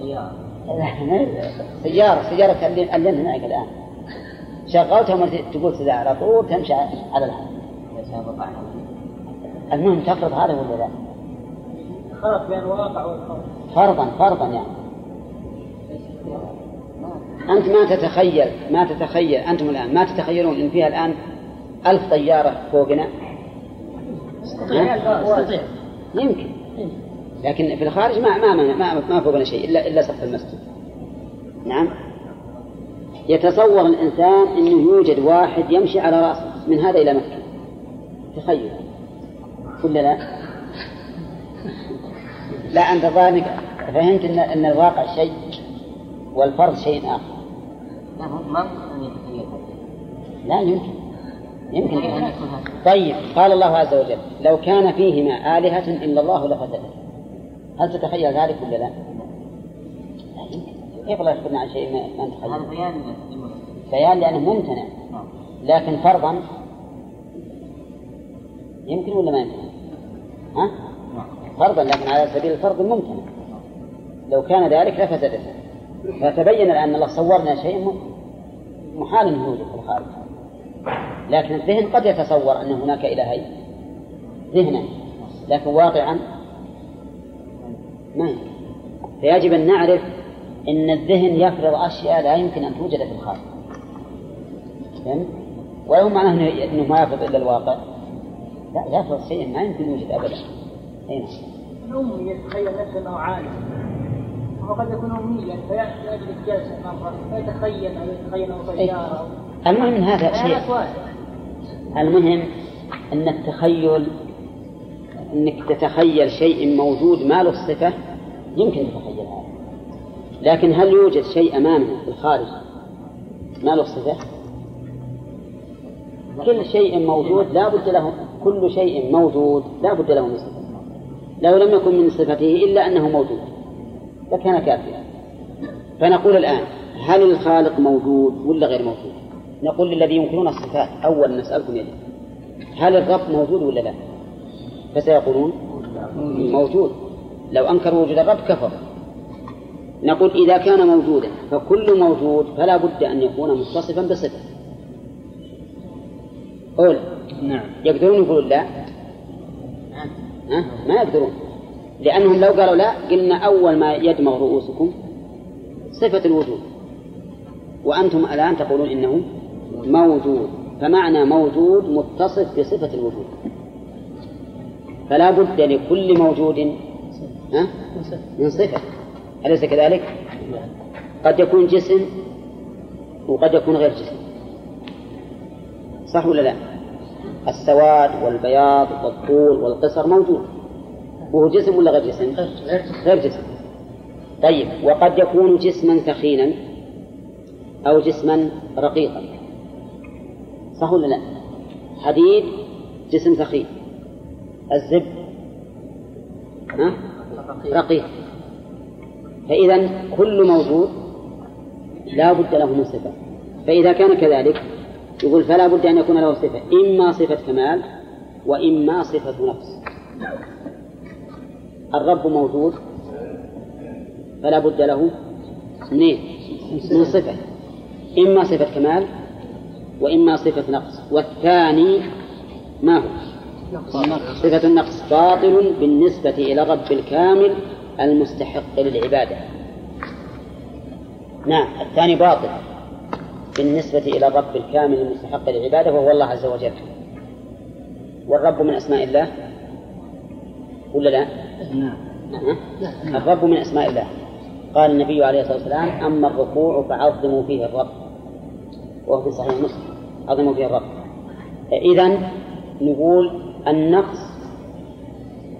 سيارة. سيارة سيارة اللي معك الآن. شغلتها تقول سيارة على طول تمشي على الهواء. المهم تفرض هذا ولا لا؟ خلط بين الواقع والخوف. فرضا فرضا يعني. أنت ما تتخيل ما تتخيل أنتم الآن ما تتخيلون إن فيها الآن ألف طيارة فوقنا؟ يمكن. لكن في الخارج ما ما ما, ما فوقنا شيء إلا إلا سقف المسجد. نعم. يتصور الإنسان أنه يوجد واحد يمشي على رأسه من هذا إلى مكة. تخيل. ولا لا؟ *laughs* لا أنت ظاهرك فهمت أن أن الواقع شيء؟ والفرض شيء آخر. ما لا يمكن. يمكن طيب قال الله عز وجل لو كان فيهما آلهة إلا الله لفسدتا هل تتخيل ذلك ولا لا؟ لا يمكن. كيف الله يخبرنا عن شيء ما نتخيل؟ هذا بيان بيان لأنه ممتنع. لكن فرضا؟ يمكن ولا ما يمكن؟ ها؟ فرضا لكن على سبيل الفرض ممتنع. لو كان ذلك لفسدت فتبين الآن الله صورنا شيء محال أنه يوجد في الخارج. لكن الذهن قد يتصور أن هناك إلهين. ذهنا. لكن واقعا ما فيجب أن نعرف أن الذهن يفرض أشياء لا يمكن أن توجد في الخارج. فهمت؟ ولو معناه أنه ما يفرض إلا الواقع. لا يفرض شيء ما يمكن يوجد أبدا. أين؟ الأمي يتخيل نفسه أنه عالم. وهو قد يكون أمنيا فيجلس جلسة مرة فيتخيل أو يتخيل أنه طيارة المهم من هذا شيء. المهم أن التخيل أنك تتخيل شيء موجود ما له صفة يمكن تتخيل هذا. لكن هل يوجد شيء أمامنا في الخارج ما له صفة؟ كل شيء موجود لا بد له كل شيء موجود لا بد له من صفة. لو لم يكن من صفته إلا أنه موجود. لكان كافيا. فنقول الآن هل الخالق موجود ولا غير موجود؟ نقول للذي ينكرون الصفات أول نسألكم يجب هل الرب موجود ولا لا؟ فسيقولون موجود. لو أنكروا وجود الرب كفر. نقول إذا كان موجودا فكل موجود فلا بد أن يكون متصفا بصفة. أولا نعم. يقدرون يقولون لا؟ ها؟ ما يقدرون. لأنهم لو قالوا لا قلنا أول ما يدمغ رؤوسكم صفة الوجود وأنتم الآن تقولون إنه موجود فمعنى موجود متصف بصفة الوجود فلا بد لكل موجود؟ من صفة أليس كذلك؟ قد يكون جسم وقد يكون غير جسم صح ولا لا؟ السواد والبياض والطول والقصر موجود وهو جسم ولا غير جسم؟ غير جسم. طيب وقد يكون جسما ثخينا أو جسما رقيقا. صح ولا لا؟ حديد جسم ثخين الزب ها؟ رقيق. فإذا كل موجود لا بد له من صفة. فإذا كان كذلك يقول فلا بد أن يكون له صفة. إما صفة كمال وإما صفة نقص الرب موجود فلا بد له اثنين من صفة إما صفة كمال وإما صفة نقص والثاني ما هو؟ صفة النقص باطل بالنسبة إلى الرب الكامل المستحق للعبادة. نعم الثاني باطل بالنسبة إلى الرب الكامل المستحق للعبادة وهو الله عز وجل. والرب من أسماء الله ولا لا؟ نعم. الرب من أسماء الله. قال النبي عليه الصلاة والسلام أما الركوع فعظموا فيه الرب. وهو في صحيح مسلم. عظموا فيه الرب. إذا نقول النقص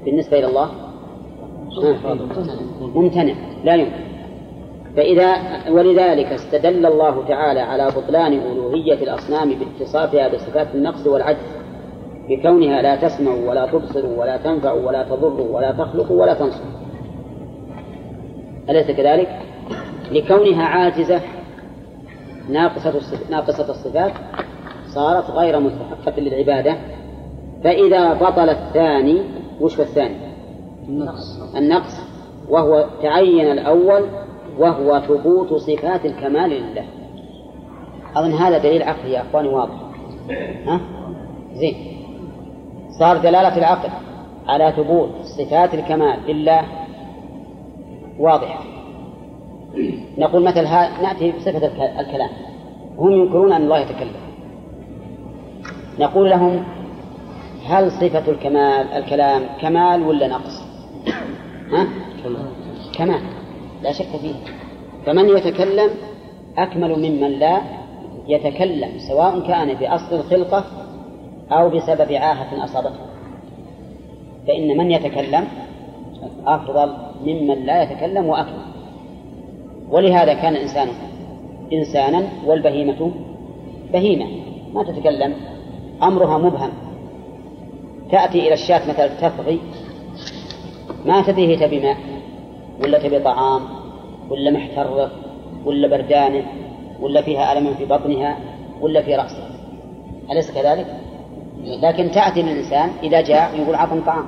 بالنسبة إلى الله ممتنع لا يمكن. فإذا ولذلك استدل الله تعالى على بطلان ألوهية الأصنام باتصافها بصفات النقص والعجز. بكونها لا تسمع ولا تبصر ولا تنفع ولا تضر ولا تخلق ولا تنصر. أليس كذلك؟ لكونها عاجزة ناقصة ناقصة الصفات صارت غير مستحقة للعبادة. فإذا بطل الثاني وش هو الثاني؟ النقص. النقص. وهو تعين الأول وهو ثبوت صفات الكمال لله. أظن هذا دليل عقلي يا أخواني واضح. ها؟ زين. صار دلالة العقل على ثبوت صفات الكمال لله واضحة. نقول مثل ها نأتي بصفة الكلام. هم ينكرون أن الله يتكلم. نقول لهم هل صفة الكمال الكلام كمال ولا نقص؟ ها؟ كمال. لا شك فيه. فمن يتكلم أكمل ممن لا يتكلم سواء كان بأصل الخلقة أو بسبب عاهة أصابته. فإن من يتكلم أفضل ممن لا يتكلم وأكمل. ولهذا كان الإنسان إنسانا والبهيمة بهيمة. ما تتكلم أمرها مبهم. تأتي إلى الشاة مثلا تفغي ما تدري هي تبي ماء ولا تبي طعام ولا محترة ولا بردانة ولا فيها ألم في بطنها ولا في رأسها. أليس كذلك؟ لكن تأتي للإنسان إذا جاء يقول عطني طعام.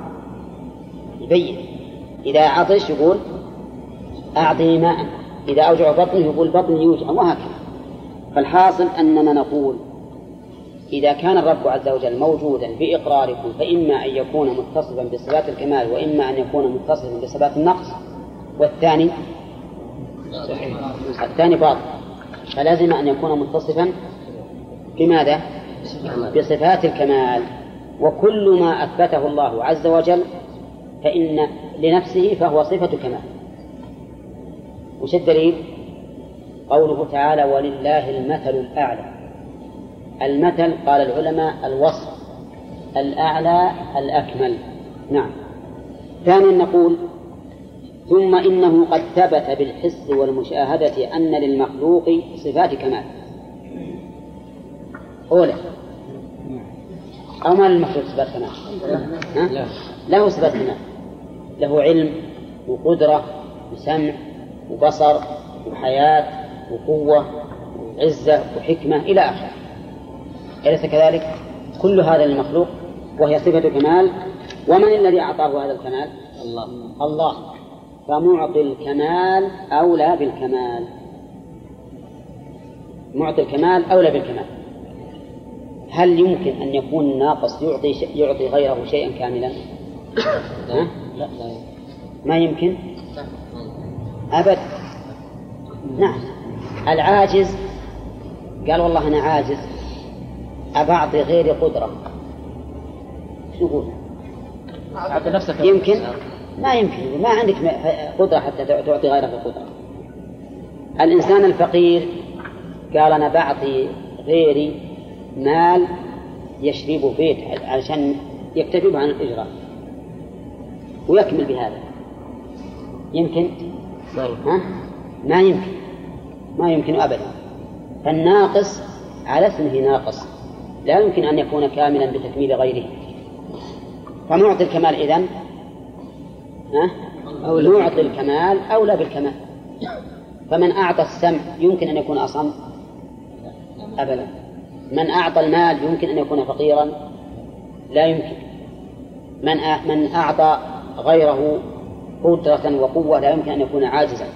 يبين. إذا عطش يقول أعطني ماء. إذا أوجع بطنه يقول بطني يوجع وهكذا. فالحاصل أننا نقول إذا كان الرب عز وجل موجودا بإقراركم فإما أن يكون متصفا بصفات الكمال وإما أن يكون متصفا بصفات النقص. والثاني. الثاني باطل فلازم أن يكون متصفا بماذا؟ بصفات الكمال. وكل ما أثبته الله عز وجل فإن لنفسه فهو صفة كمال. وش الدليل؟ قوله تعالى ولله المثل الأعلى. المثل قال العلماء الوصف الأعلى الأكمل. نعم. ثانيا نقول ثم إنه قد ثبت بالحس والمشاهدة أن للمخلوق صفات كمال. أولى أو ما للمخلوق صفات كمال؟ له صفات كمال له علم وقدرة وسمع وبصر وحياة وقوة وعزة وحكمة إلى آخره. أليس كذلك؟ كل هذا للمخلوق وهي صفة كمال. ومن الذي أعطاه هذا الكمال؟ الله. الله. فمعطي الكمال أولى بالكمال. معطي الكمال أولى بالكمال. هل يمكن أن يكون الناقص يعطي يعطي غيره شيئا كاملا؟ لا لا. ما يمكن؟ أبد. نعم. العاجز قال والله أنا عاجز أبعطي غيري قدرة. شو؟ أعطي نفسك. يمكن؟ ما يمكن. ما عندك قدرة حتى تعطي غيرك قدرة الإنسان الفقير قال أنا بعطي غيري مال يشرب بيت علشان يكتفي به عن الإجرة. ويكمل بهذا. يمكن؟ ها؟ ما يمكن. ما يمكن أبدا. فالناقص على اسمه ناقص. لا يمكن أن يكون كاملا بتكميل غيره. فمعطي الكمال إذن. ها؟ أو معطي الكمال أولى بالكمال. فمن أعطى السمع يمكن أن يكون أصم؟ أبدا. من أعطى المال يمكن أن يكون فقيرا؟ لا يمكن. من من أعطى غيره قدرة وقوة لا يمكن أن يكون عاجزا.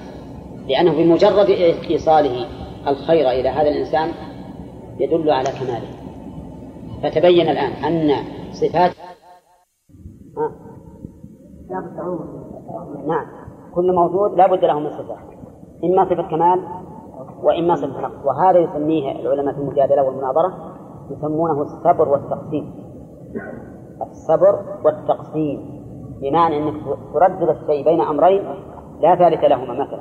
لأنه بمجرد إيصاله الخير إلى هذا الإنسان يدل على كماله. فتبين الآن أن صفات نعم. كل موجود لا بد له من صفة إما صفة كمال وإما صفة نقص وهذا يسميه العلماء في المجادلة والمناظرة يسمونه الصبر والتقسيم. الصبر والتقسيم بمعنى أنك تردد الشيء بين أمرين لا ثالث لهما مثلا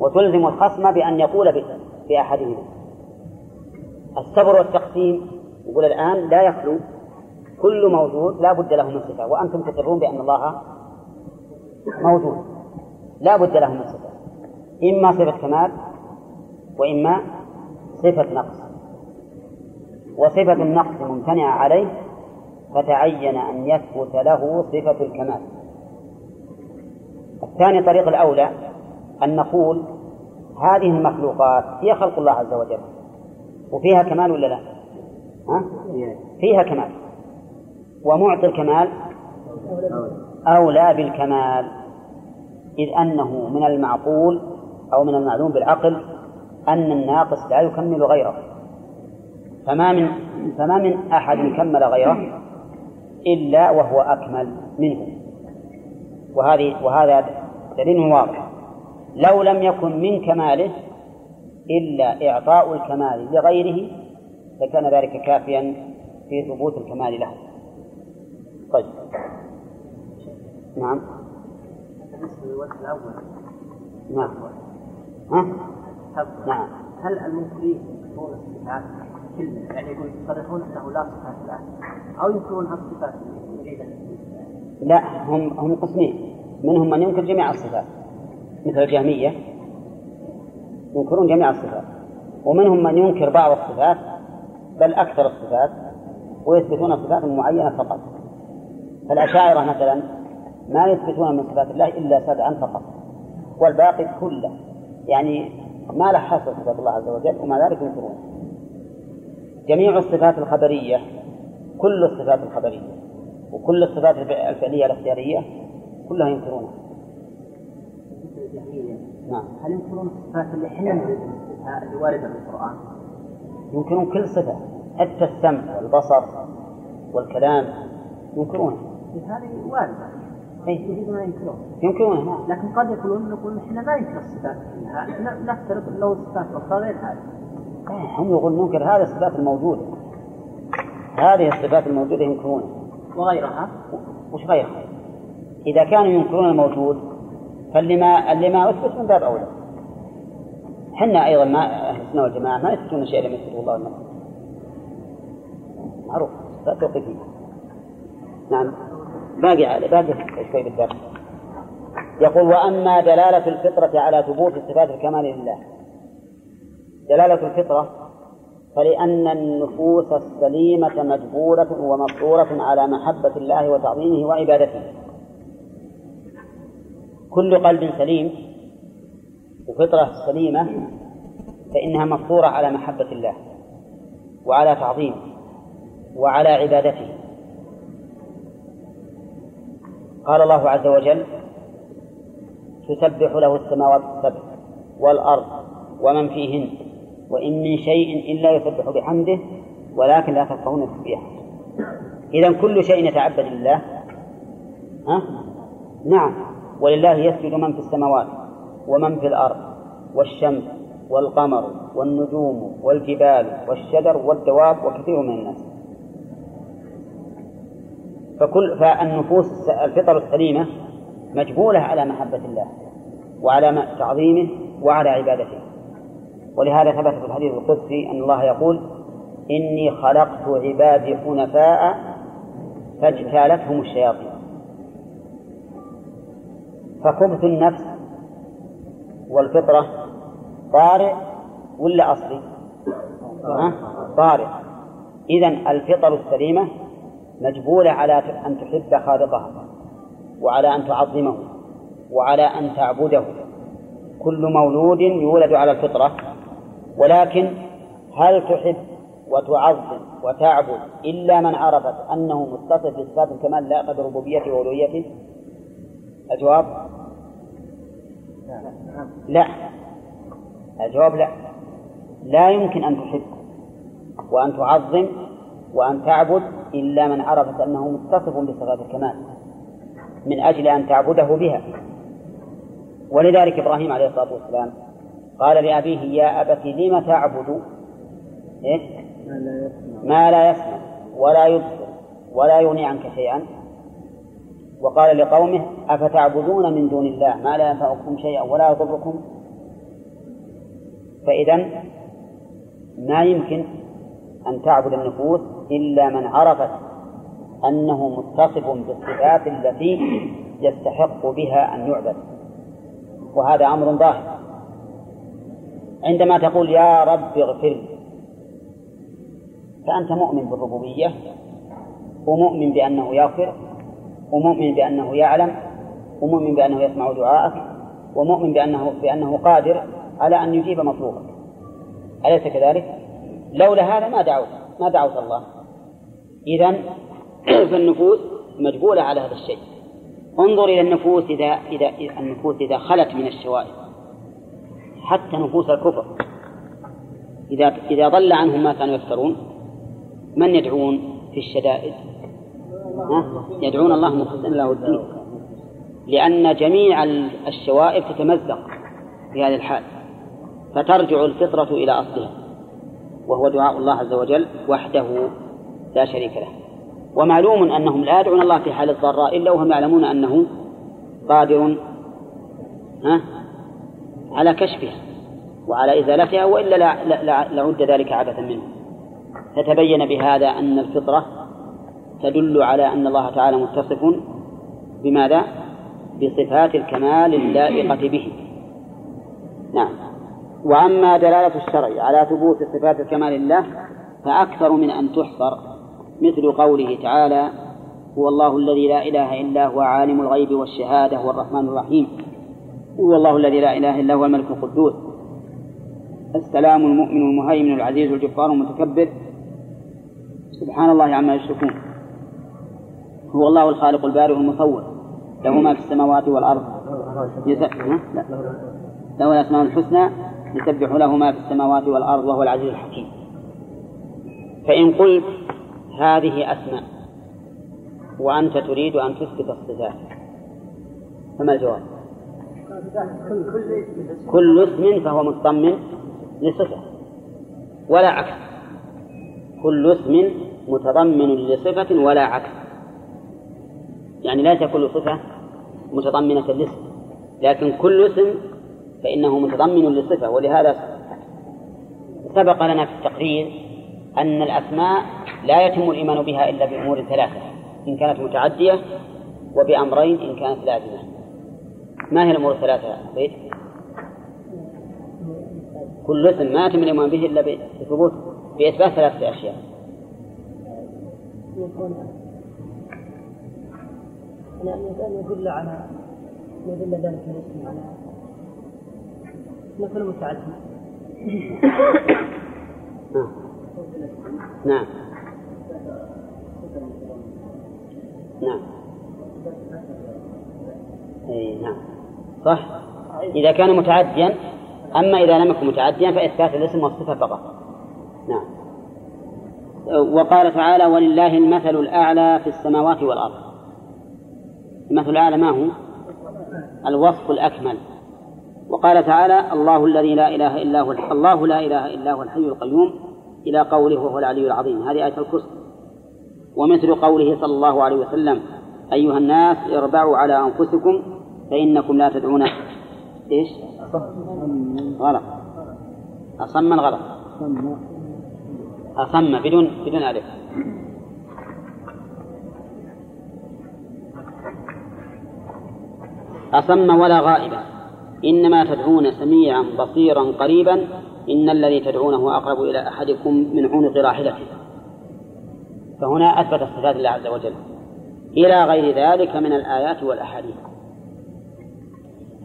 وتلزم الخصم بأن يقول بأحدهما. الصبر والتقسيم يقول الآن لا يخلو كل موجود لا بد له من صفة وأنتم تقرون بأن الله موجود لا بد له من صفة. إما صفة كمال وإما صفة نقص. وصفة النقص ممتنعة عليه فتعين أن يثبت له صفة الكمال. الثاني طريق الأولى أن نقول هذه المخلوقات هي خلق الله عز وجل. وفيها كمال ولا لا؟ ها؟ فيها كمال. ومعطي الكمال أولى بالكمال. إذ أنه من المعقول أو من المعلوم بالعقل. أن الناقص لا يكمل غيره. فما من فما من أحد كمل غيره إلا وهو أكمل منه. وهذه وهذا دليل واضح. لو لم يكن من كماله إلا إعطاء الكمال لغيره لكان ذلك كافيا في ثبوت الكمال له. طيب. نعم. بالنسبة للوجه الأول. نعم. ها؟ نعم. هل المنكرين ينكرون الصفات كلها يعني يقول يصرحون أنه لا صفات له أو ينكرون الصفات لا هم هم قسمين. منهم من ينكر جميع الصفات مثل الجهمية ينكرون جميع الصفات. ومنهم من ينكر بعض الصفات بل أكثر الصفات ويثبتون صفات معينة فقط. فالأشاعرة مثلا ما يثبتون من صفات الله إلا سبعا فقط والباقي كله. يعني ما له حصر صفات الله عز وجل ومع ذلك ينكرون. جميع الصفات الخبرية كل الصفات الخبرية وكل الصفات الفعلية الاختيارية كلها ينكرونها نعم. هل ينكرون الصفات اللي إحنا اللي واردة في القرآن؟ ينكرون كل صفة حتى السمع والبصر والكلام ينكرونها هذه واردة. يريدون أن ينكرون ينكرونها نعم لكن قد يقولون نقول إحنا ما ننكر الصفات كلها إحنا نفترض له صفات أخرى غير هذه. إيه، هم يقولون ننكر هذه الصفات الموجودة. هذه الصفات الموجودة ينكرونها وغيرها؟ وش غيرها؟ إذا كانوا ينكرون الموجود فاللي ما اللي ما أثبت من باب أولى. حنا أيضا ما أهل السنة والجماعة ما يثبتون شيء لم يثبته الله والنبي. معروف. لا توقف فيه. نعم. باقي على باقي شوي بالدرس يقول وأما دلالة الفطرة على ثبوت صفات الكمال لله. دلالة الفطرة فلأن النفوس السليمة مجبولة ومفطورة على محبة الله وتعظيمه وعبادته. كل قلب سليم وفطرة سليمة فإنها مفطورة على محبة الله وعلى تعظيمه وعلى عبادته. قال الله عز وجل تسبح له السماوات السبع والأرض ومن فيهن وإن من شيء إلا يسبح بحمده ولكن لا تفقهون تسبيحه. إذا كل شيء يتعبد لله. ها؟ نعم. ولله يسجد من في السماوات ومن في الأرض والشمس والقمر والنجوم والجبال والشجر والدواب وكثير من الناس. فكل فالنفوس الفطر السليمة مجبولة على محبة الله وعلى تعظيمه وعلى عبادته. ولهذا ثبت في الحديث القدسي أن الله يقول إني خلقت عبادي حنفاء فاجتالتهم الشياطين. فخبث النفس والفطرة طارئ ولا أصلي؟ طارئ. إذا الفطر السليمة مجبولة على أن تحب خالقها وعلى أن تعظمه وعلى أن تعبده. كل مولود يولد على الفطرة ولكن هل تحب وتعظم وتعبد إلا من عرفت أنه متصف بصفات الكمال لا قدر ربوبيته وألوهيته الجواب؟ لا. الجواب لا. لا يمكن أن تحب وأن تعظم وأن تعبد إلا من عرفت أنه متصف بصفات الكمال من أجل أن تعبده بها. ولذلك إبراهيم عليه الصلاة والسلام قال لأبيه يا أبت لم تعبد؟ إيه؟ ما لا يسمع ولا يبصر ولا يغني عنك شيئا. وقال لقومه أفتعبدون من دون الله؟ ما لا ينفعكم شيئا ولا يضركم. فإذا ما يمكن أن تعبد النفوس إلا من عرفت أنه متصف بالصفات التي يستحق بها أن يعبد. وهذا أمر ظاهر. عندما تقول يا رب اغفر لي فأنت مؤمن بالربوبية ومؤمن بأنه يغفر ومؤمن بأنه يعلم ومؤمن بأنه يسمع دعاءك ومؤمن بأنه بأنه قادر على أن يجيب مطلوبك. أليس كذلك؟ لولا هذا ما دعوت ما دعوت الله. إذا *clears throat* فالنفوس مجبولة على هذا الشيء. انظر إلى النفوس إذا إذا النفوس إذا خلت من الشوائب حتى نفوس الكفر. إذا إذا ضل عنهم ما كانوا يفترون من يدعون في الشدائد؟ ها؟ يدعون الله مخلصين له الدين لأن جميع الشوائب تتمزق في هذه الحال فترجع الفطرة إلى أصلها وهو دعاء الله عز وجل وحده. لا شريك له. ومعلوم أنهم لا يدعون الله في حال الضراء إلا وهم يعلمون أنه قادر ها؟ على كشفها وعلى إزالتها وإلا لعد ذلك عبثا منه. فتبين بهذا أن الفطرة تدل على أن الله تعالى متصف بماذا؟ بصفات الكمال اللائقة به. نعم. وأما دلالة الشرع على ثبوت صفات الكمال لله فأكثر من أن تحصر. مثل قوله تعالى هو الله الذي لا إله إلا هو عالم الغيب والشهادة هو الرحمن الرحيم. هو الله الذي لا إله إلا هو الملك القدوس. السلام المؤمن المهيمن العزيز الجبار المتكبر. سبحان الله عما يشركون. هو الله الخالق البارئ المصور. له ما في السماوات والأرض. لا. له الأسماء الحسنى. يسبح له ما في السماوات والأرض وهو العزيز الحكيم. فإن قلت هذه أسماء. وأنت تريد أن تثبت الصفات. فما الجواب؟ كل اسم فهو مطمن لصفة. ولا عكس. كل اسم متضمن لصفة ولا عكس. يعني ليس كل صفة متضمنة لاسم. لكن كل اسم فإنه متضمن لصفة. ولهذا سبق لنا في التقرير أن الأسماء لا يتم الإيمان بها إلا بأمور ثلاثة إن كانت متعدية وبأمرين إن كانت لازمة. ما هي الأمور الثلاثة بيت؟ كل اسم ما يتم الإيمان به إلا بثبوت بإثبات ثلاثة أشياء. أن يدل على يدل ذلك الاسم على مثل متعدي. *coughs* نعم. نعم. اي نعم. صح. إذا كان متعديا أما إذا لم يكن متعديا فإثبات الاسم والصفة فقط. نعم. وقال تعالى ولله المثل الأعلى في السماوات والأرض. المثل الأعلى ما هو؟ الوصف الأكمل. وقال تعالى الله الذي لا إله إلا هو الله لا إله إلا هو الحي القيوم. إلى قوله وهو العلي العظيم. هذه آية الكرسي. ومثل قوله صلى الله عليه وسلم أيها الناس اربعوا على أنفسكم فإنكم لا تدعون. إيش؟ غلط. أصم غلط أصم بدون بدون ألف. أصم ولا غائبا إنما تدعون سميعا بصيرا قريبا إن الذي تدعونه أقرب إلى أحدكم من عنق راحلته فهنا أثبت صفات الله عز وجل. إلى غير ذلك من الآيات والأحاديث.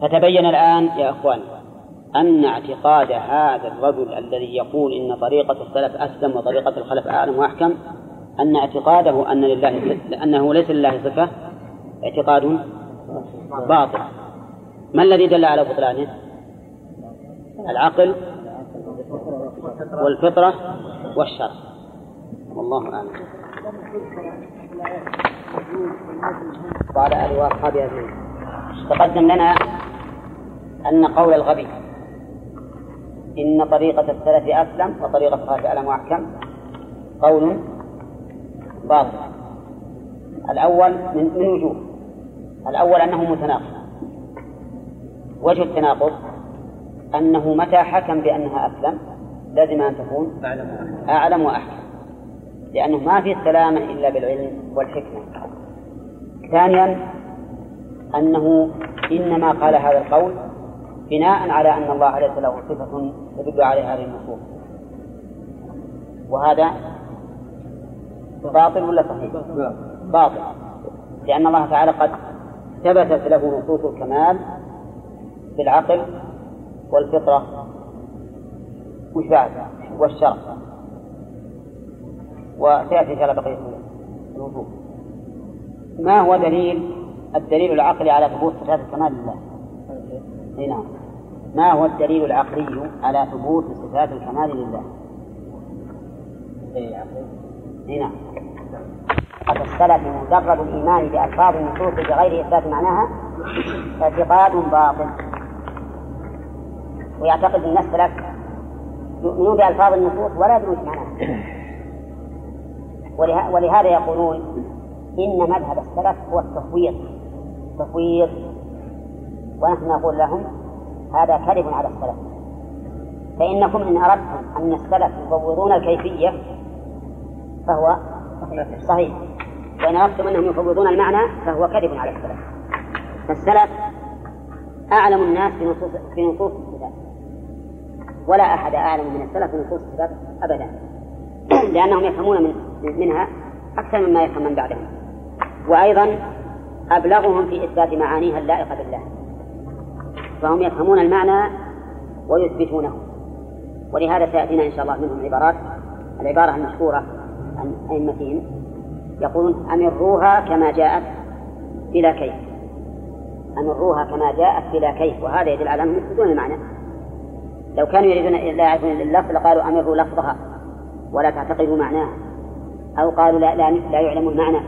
فتبين الآن يا أخوان أن اعتقاد هذا الرجل الذي يقول إن طريقة السلف أسلم وطريقة الخلف أعلم وأحكم أن اعتقاده أن لله أنه ليس لله صفة اعتقاد باطل. ما الذي دل على بطلانه؟ العقل والفطرة. والشرع والله أعلم. وعلى آله وأصحابه أجمعين. تقدم لنا أن قول الغبي إن طريقة السلف أسلم وطريقة الخلف أعلم وأحكم قول باطل. الأول من, من وجوه. الأول أنه متناقض. وجه التناقض أنه متى حكم بأنها أسلم؟ لازم أن تكون أعلم وأحكم. لأنه ما في سلامة إلا بالعلم والحكمة. ثانيا أنه إنما قال هذا القول بناء على أن الله ليس له صفة تدل على هذه النصوص. وهذا باطل ولا صحيح؟ باطل. لأن الله تعالى قد ثبتت له نصوص الكمال بالعقل والفطرة وش بعد؟ والشرع وسيأتي الله بقية الوجوه ما هو دليل الدليل العقلي على ثبوت صفات الكمال لله؟ إي نعم ما هو الدليل العقلي على ثبوت صفات الكمال لله؟ إي نعم قد السلف مجرد الإيمان بألفاظ النصوص بغير إثبات معناها اعتقاد باطل ويعتقد أن السلف يؤمنون بألفاظ النصوص ولا يدرون معناها. *coughs* ولهذا يقولون إن مذهب السلف هو التفويض. تفويض. ونحن نقول لهم هذا كذب على السلف. فإنكم إن أردتم أن السلف يفوضون الكيفية فهو صحيح. وإن أردتم أنهم يفوضون المعنى فهو كذب على السلف. فالسلف أعلم الناس بنصوص بنصوص الصفات ولا أحد أعلم من السلف بنصوص الصفات أبدا. *clears throat* لأنهم يفهمون من منها أكثر مما يفهم من بعدهم. وأيضا أبلغهم في إثبات معانيها اللائقة بالله. فهم يفهمون المعنى ويثبتونه. ولهذا سيأتينا إن شاء الله منهم عبارات. العبارة المشهورة عن أئمتهم يقولون أمروها كما جاءت بلا كيف. أمروها كما جاءت بلا كيف. وهذا يدل على أنهم يثبتون المعنى. لو كانوا يريدون لا يعرفون اللفظ لقالوا أمروا لفظها ولا تعتقدوا معناها أو قالوا لا, لا, لا يعلم المعنى.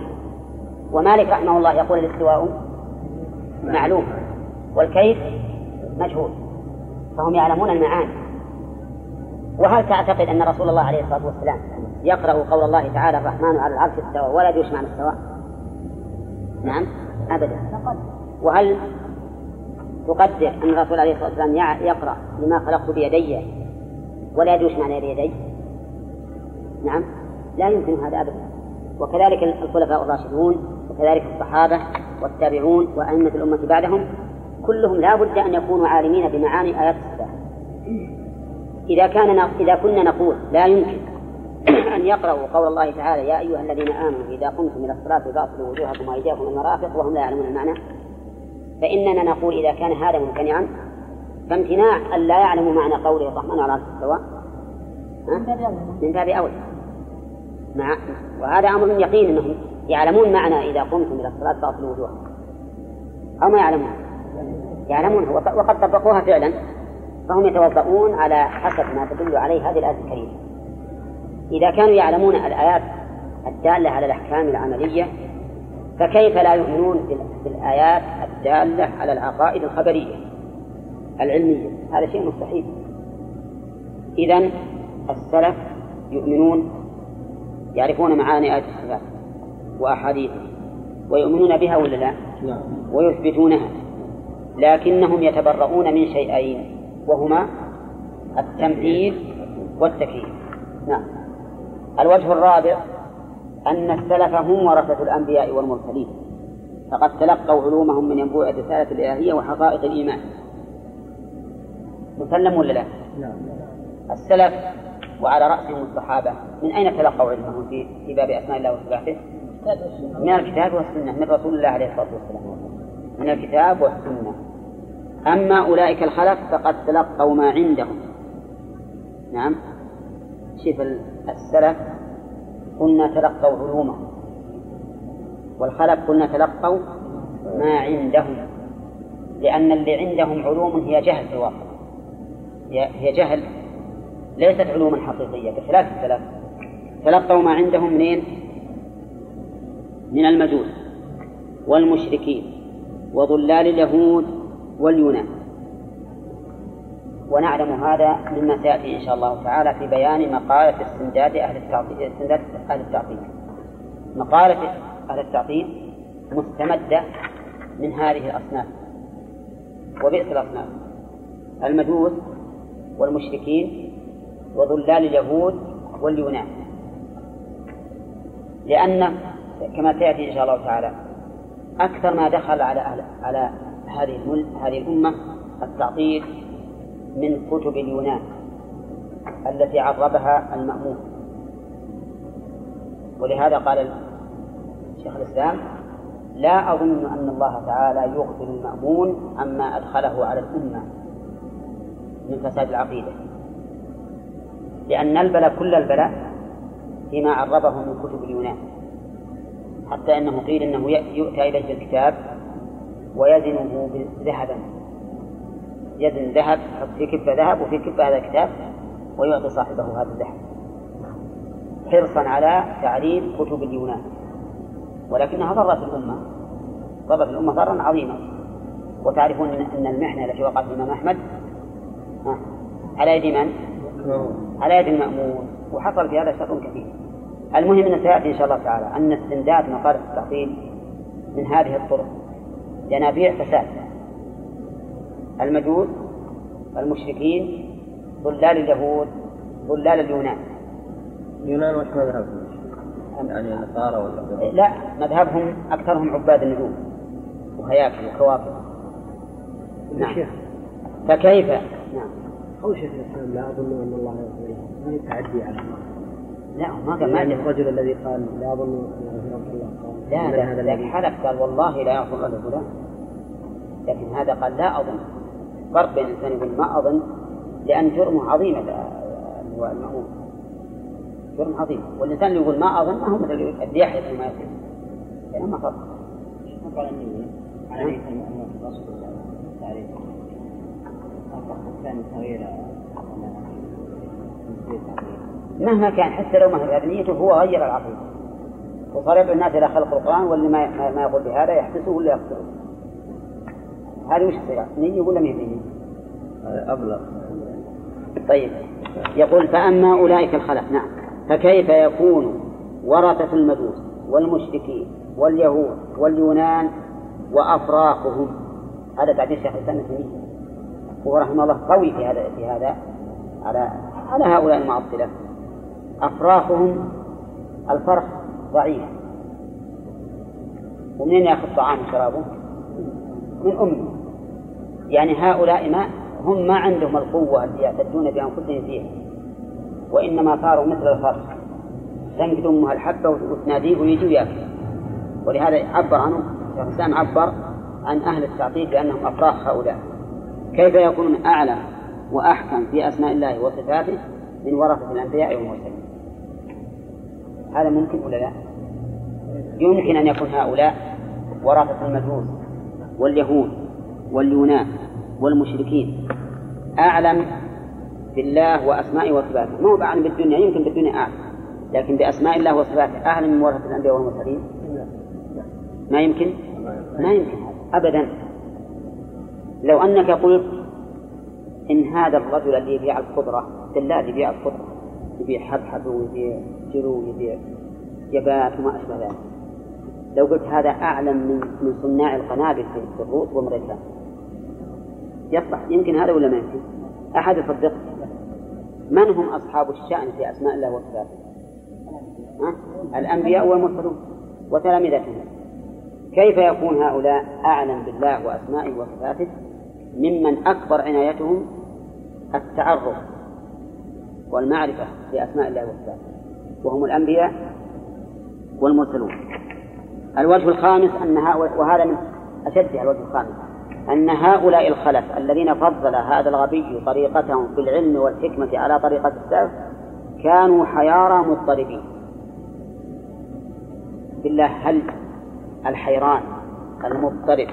ومالك رحمه الله يقول الاستواء معلوم والكيف مجهول فهم يعلمون المعاني. وهل تعتقد أن رسول الله عليه الصلاة والسلام يقرأ قول الله تعالى الرحمن على العرش استوى ولا يدري معنى استوى نعم أبدا. وهل تقدر أن الرسول عليه الصلاة والسلام يقرأ لما خلقت بيدي ولا يدري معنى بيدي. نعم لا يمكن هذا أبدا. وكذلك الخلفاء الراشدون وكذلك الصحابة والتابعون وأئمة الأمة بعدهم كلهم لا بد أن يكونوا عالمين بمعاني آيات الصفات إذا كان إذا كنا نقول لا يمكن *clears throat* أن يقرأوا قول الله تعالى يا أيها الذين آمنوا إذا قمتم إلى الصلاة فاغسلوا وجوهكم وأيديكم المرافق وهم لا يعلمون المعنى فإننا نقول إذا كان هذا ممتنعا فامتناع أن لا يعلموا معنى قوله الرحمن على السواء من باب أولى مع وهذا أمر يقين أنهم يعلمون معنى إذا قمتم إلى الصلاة فاغسلوا وجوهكم. أو ما يعلمون. يعلمون. وقد طبقوها فعلا. فهم يتوضؤون على حسب ما تدل عليه هذه الآية الكريمة. إذا كانوا يعلمون الآيات الدالة على الأحكام العملية فكيف لا يؤمنون بالآيات الدالة على العقائد الخبرية العلمية؟ هذا شيء مستحيل. إذا السلف يؤمنون يعرفون معاني آيات الصفات وأحاديثها ويؤمنون بها ولا لا؟ نعم. ويثبتونها لكنهم يتبرؤون من شيئين وهما التمثيل والتكييف. نعم. الوجه الرابع أن السلف هم ورثة الأنبياء والمرسلين. فقد تلقوا علومهم من ينبوع الرسالة الإلهية وحقائق الإيمان. مسلم ولا لا؟ نعم. السلف وعلى رأسهم الصحابة. من أين تلقوا علمهم في في باب أسماء الله وصفاته؟ من الكتاب والسنة من رسول الله عليه الصلاة والسلام. من الكتاب والسنة. أما أولئك الخلف فقد تلقوا ما عندهم. نعم. شوف السلف قلنا تلقوا علومهم والخلف قلنا تلقوا ما عندهم. لأن اللي عندهم علوم هي جهل في الواقع. هي جهل. ليست علوما حقيقية بخلاف السلف تلقوا ما عندهم منين؟ من المجوس والمشركين وضلال اليهود واليونان. ونعلم هذا مما سيأتي إن شاء الله تعالى في بيان مقالة استمداد أهل التعطيل استمداد أهل التعطيل. مقالة أهل التعطيل مستمدة من هذه الأصناف. وبئس الأصناف. المجوس والمشركين وضلال اليهود واليونان. لأن كما سيأتي إن شاء الله تعالى أكثر ما دخل على أهل على هذه هذه الأمة التعطيل من كتب اليونان التي عربها المأمون. ولهذا قال شيخ الإسلام لا أظن أن الله تعالى يغفل المأمون عما أدخله على الأمة من فساد العقيدة. لأن البلاء كل البلاء فيما عربه من كتب اليونان. حتى أنه قيل أنه يؤتى إليه الكتاب ويزنه ذهبا يزن ذهب يحط في كفة ذهب وفي كفة هذا الكتاب ويعطي صاحبه هذا الذهب. حرصا على تعريف كتب اليونان. ولكنها ضرت الأمة. ضرت الأمة ضرا عظيما. وتعرفون أن المحنة التي وقعت الإمام أحمد على يد من؟ على يد المأمون. وحصل في هذا شر كثير. المهم أن سيأتي إن شاء الله تعالى أن استمداد مقالة التعطيل من هذه الطرق. ينابيع فساد. المجوس المشركين ضلال اليهود ضلال اليونان. اليونان وش مذهبهم؟ يعني النصارى ولا لا مذهبهم أكثرهم عباد النجوم وهياكل وكواكب. نعم. فكيف؟ نعم. أو شيخ الإسلام لا أظن أن الله يغفر ما يتعدي على الله. لا ما قال ما يعني الرجل الذي قال لا أظن أن يغفر الله قال لا لا لكن حلف قال والله لا يغفر له. فلان لكن هذا قال لا أظن. فرق بين الإنسان يقول ما أظن لأن جرمه عظيم هو المأمون جرم عظيم. والإنسان اللي يقول ما أظن ما هو مثل اللي يحلف ما يصير. بينهما فرق. عليه المأمون مهما كان حتى لو ما هي نيته هو غير العقيدة. وصار يدعو الناس إلى خلق القرآن واللي ما ما يقول بهذا يحبسه ولا يقتله هذه وش تصير؟ نية ولا ما هي نية؟ أبلغ. طيب. يقول فأما أولئك الخلف. نعم. فكيف يكون ورثة المجوس والمشركين واليهود واليونان وأفراقهم هذا تعبير شيخ الإسلام ابن هو رحمه الله قوي في هذا في هذا على على هؤلاء المعطلة. أفراخهم الفرخ ضعيف. ومنين يأخذ طعام وشرابه؟ من أمه. يعني هؤلاء ما هم ما عندهم القوة التي يعتدون بأنفسهم فيها وإنما صاروا مثل الفرخ تنقذ أمها الحبة وتناديه ويجي ويأكل. ولهذا عبر عنه شيخ الإسلام عبر عن أهل التعطيل بأنهم أفراخ هؤلاء. كيف يكونون أعلم وأحكم في أسماء الله وصفاته من ورثة الأنبياء والمرسلين؟ هذا ممكن ولا لا؟ يمكن أن يكون هؤلاء ورثة المجوس واليهود. واليونان والمشركين. أعلم بالله وأسمائه وصفاته. ما هو أعلم بالدنيا؟ يمكن بالدنيا أعلم لكن بأسماء الله وصفاته. أعلم من ورثة الأنبياء والمرسلين؟ ما يمكن؟ ما يمكن أبدا. لو أنك قلت إن هذا الرجل الذي يبيع الخضرة دلال يبيع الخضرة يبيع حبحب ويبيع جرو ويبيع جبات وما أشبه ذلك. لو قلت هذا أعلم من من صناع القنابل في الروس وامريكا يصلح. يمكن هذا ولا ما يمكن؟ أحد يصدق. من هم أصحاب الشأن في أسماء الله وصفاته؟ الأنبياء والمرسلون وتلامذتهم. كيف يكون هؤلاء أعلم بالله وأسمائه وصفاته ممن أكبر عنايتهم؟ التعرف والمعرفة بأسماء الله وصفاته. وهم الأنبياء والمرسلون. الوجه الخامس أن هؤلاء وهذا من أشدها الوجه الخامس. أن هؤلاء الخلف الذين فضل هذا الغبي طريقتهم في العلم والحكمة على طريقة السلف كانوا حيارى مضطربين. بالله هل الحيران المضطرب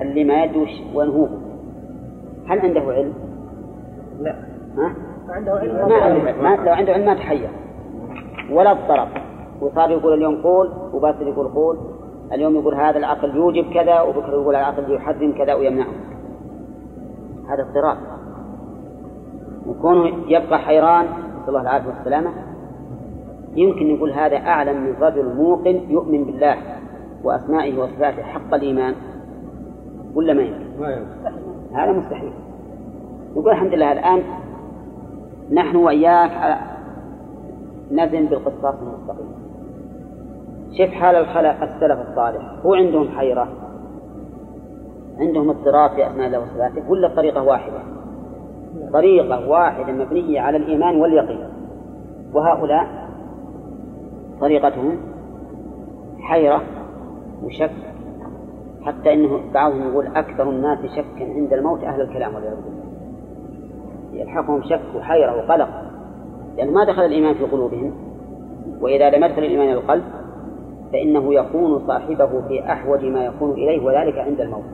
اللي ما يدري وين هو؟ هل عنده علم؟ لا. ها؟ عنده علم. ما عنده ما لو عنده علم ما تحير. ولا اضطرب. وصار يقول اليوم قول وباكر يقول قول. اليوم يقول هذا العقل يوجب كذا وبكره يقول العقل يحرم كذا ويمنعه. هذا اضطراب. وكونه يبقى حيران نسأل الله العافية والسلامة. يمكن نقول هذا أعلم من رجل موقن يؤمن بالله وأسمائه وصفاته حق الإيمان. ولا ما يمكن؟ هذا مستحيل. نقول الحمد لله الآن نحن وإياك نزن بالقسطاس المستقيم. شوف حال الخلق السلف الصالح. هو عندهم حيرة. عندهم اضطراب في أسماء الله وصفاته ولا طريقة واحدة. طريقة واحدة مبنية على الإيمان واليقين. وهؤلاء طريقتهم حيرة وشك. حتى إنه بعضهم يقول أكثر الناس شكا عند الموت أهل الكلام والعياذ بالله. يلحقهم شك وحيرة وقلق. لأن ما دخل الإيمان في قلوبهم. وإذا لم يدخل الإيمان إلى القلب فإنه يكون صاحبه في أحوج ما يكون إليه وذلك عند الموت.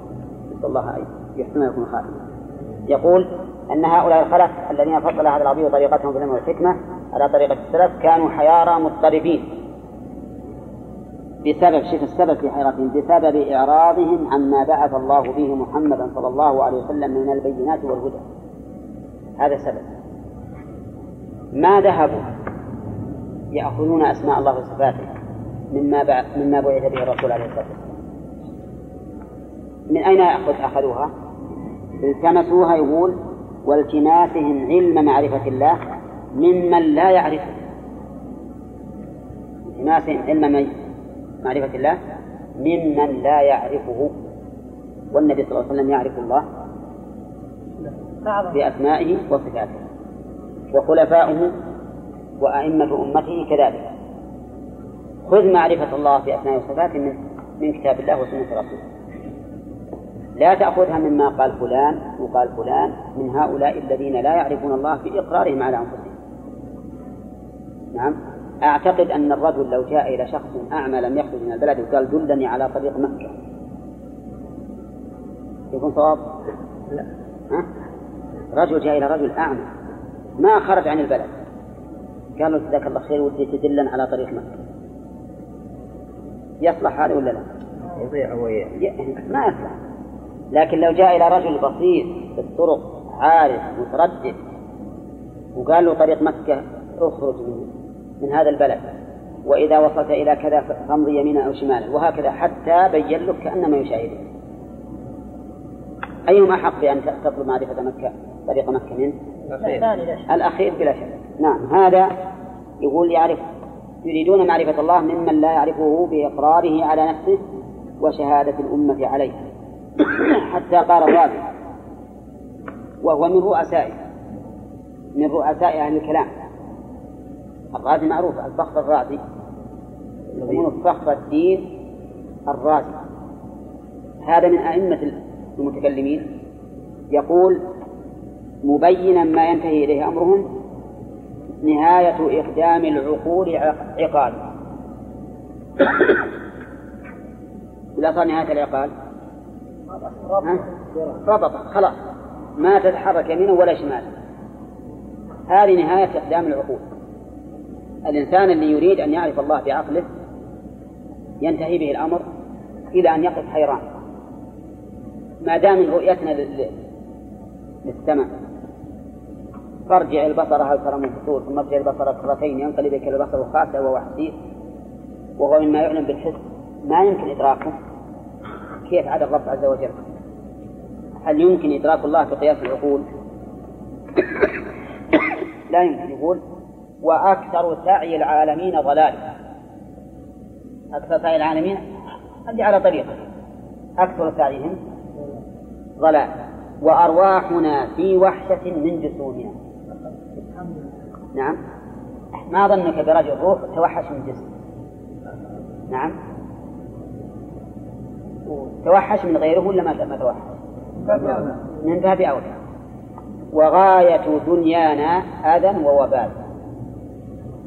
نسأل الله أن يحسن يكون خاتمة يقول أن هؤلاء الخلف الذين فضل هذا العظيم طريقتهم في العلم والحكمة على طريقة السلف كانوا حيارى مضطربين. بسبب شوف السبب في حيرتهم بسبب إعراضهم عما بعث الله به محمدا صلى الله عليه وسلم من البينات والهدى. هذا سبب. ما ذهبوا يأخذون أسماء الله وصفاته؟ مما مما بعث به الرسول عليه الصلاة والسلام. من أين أخذ أخذوها؟ التمسوها يقول والتماسهم علم معرفة الله ممن لا يعرفه. التماسهم علم معرفة الله ممن لا يعرفه. والنبي صلى الله عليه وسلم يعرف الله بأسمائه وصفاته. وخلفاؤه وأئمة أمته كذلك. خذ معرفة الله بأسمائه وصفاته من من كتاب الله وسنة رسوله. لا تأخذها مما قال فلان وقال فلان من هؤلاء الذين لا يعرفون الله بإقرارهم على أنفسهم. نعم. أعتقد أن الرجل لو جاء إلى شخص أعمى لم يخرج من البلد وقال دلني على طريق مكة. يكون صواب؟ لا. ها؟ رجل جاء إلى رجل أعمى ما خرج عن البلد. قال له جزاك الله خير ودي تدلن على طريق مكة. يصلح هذا ولا لا؟ يضيع وياه ما يصلح. لكن لو جاء إلى رجل بسيط في الطرق عارف متردد وقال له طريق مكة اخرج من من هذا البلد. وإذا وصلت إلى كذا فامضي يمينا أو شمالا. وهكذا حتى بين لك كأنما يشاهده. أيهما أحق بأن تطلب معرفة مكة طريق مكة منه؟ الأخير بلا شك. نعم هذا يقول يعرف يريدون معرفة الله ممن لا يعرفه بإقراره على نفسه وشهادة الأمة عليه. *clears throat* حتى قال الرازي وهو من رؤسائه من رؤساء أهل الكلام. الرازي معروف الفخر الرازي. يقولون فخر الدين الرازي. هذا من أئمة المتكلمين. يقول مبينا ما ينتهي إليه أمرهم نهاية إقدام العقول عقال. إذا صار نهاية العقال؟ ربط. خلاص. ما تتحرك يمينا ولا شمالا هذه نهاية إقدام العقول. الإنسان اللي يريد أن يعرف الله بعقله ينتهي به الأمر إلى أن يقف حيران. ما دام رؤيتنا للسماء. فارجع البصر هل ترى من فطور ثم ارجع البصر كرتين ينقلب اليك البصر خاسئا وهو حسير. وهو مما يعلم بالحس ما يمكن إدراكه. كيف عدا الرب عز وجل؟ هل يمكن إدراك الله بقياس العقول؟ *coughs* لا يمكن يقول وأكثر سعي العالمين ضلال. أكثر سعي العالمين هذه على طريقة. أكثر سعيهم ضلال. وأرواحنا في وحشة من جسومنا. نعم. ما ظنك برجل روح توحش من جسم. نعم. توحش من غيره ولا ما توحش؟ من باب أولى. وغاية دنيانا أذى ووبال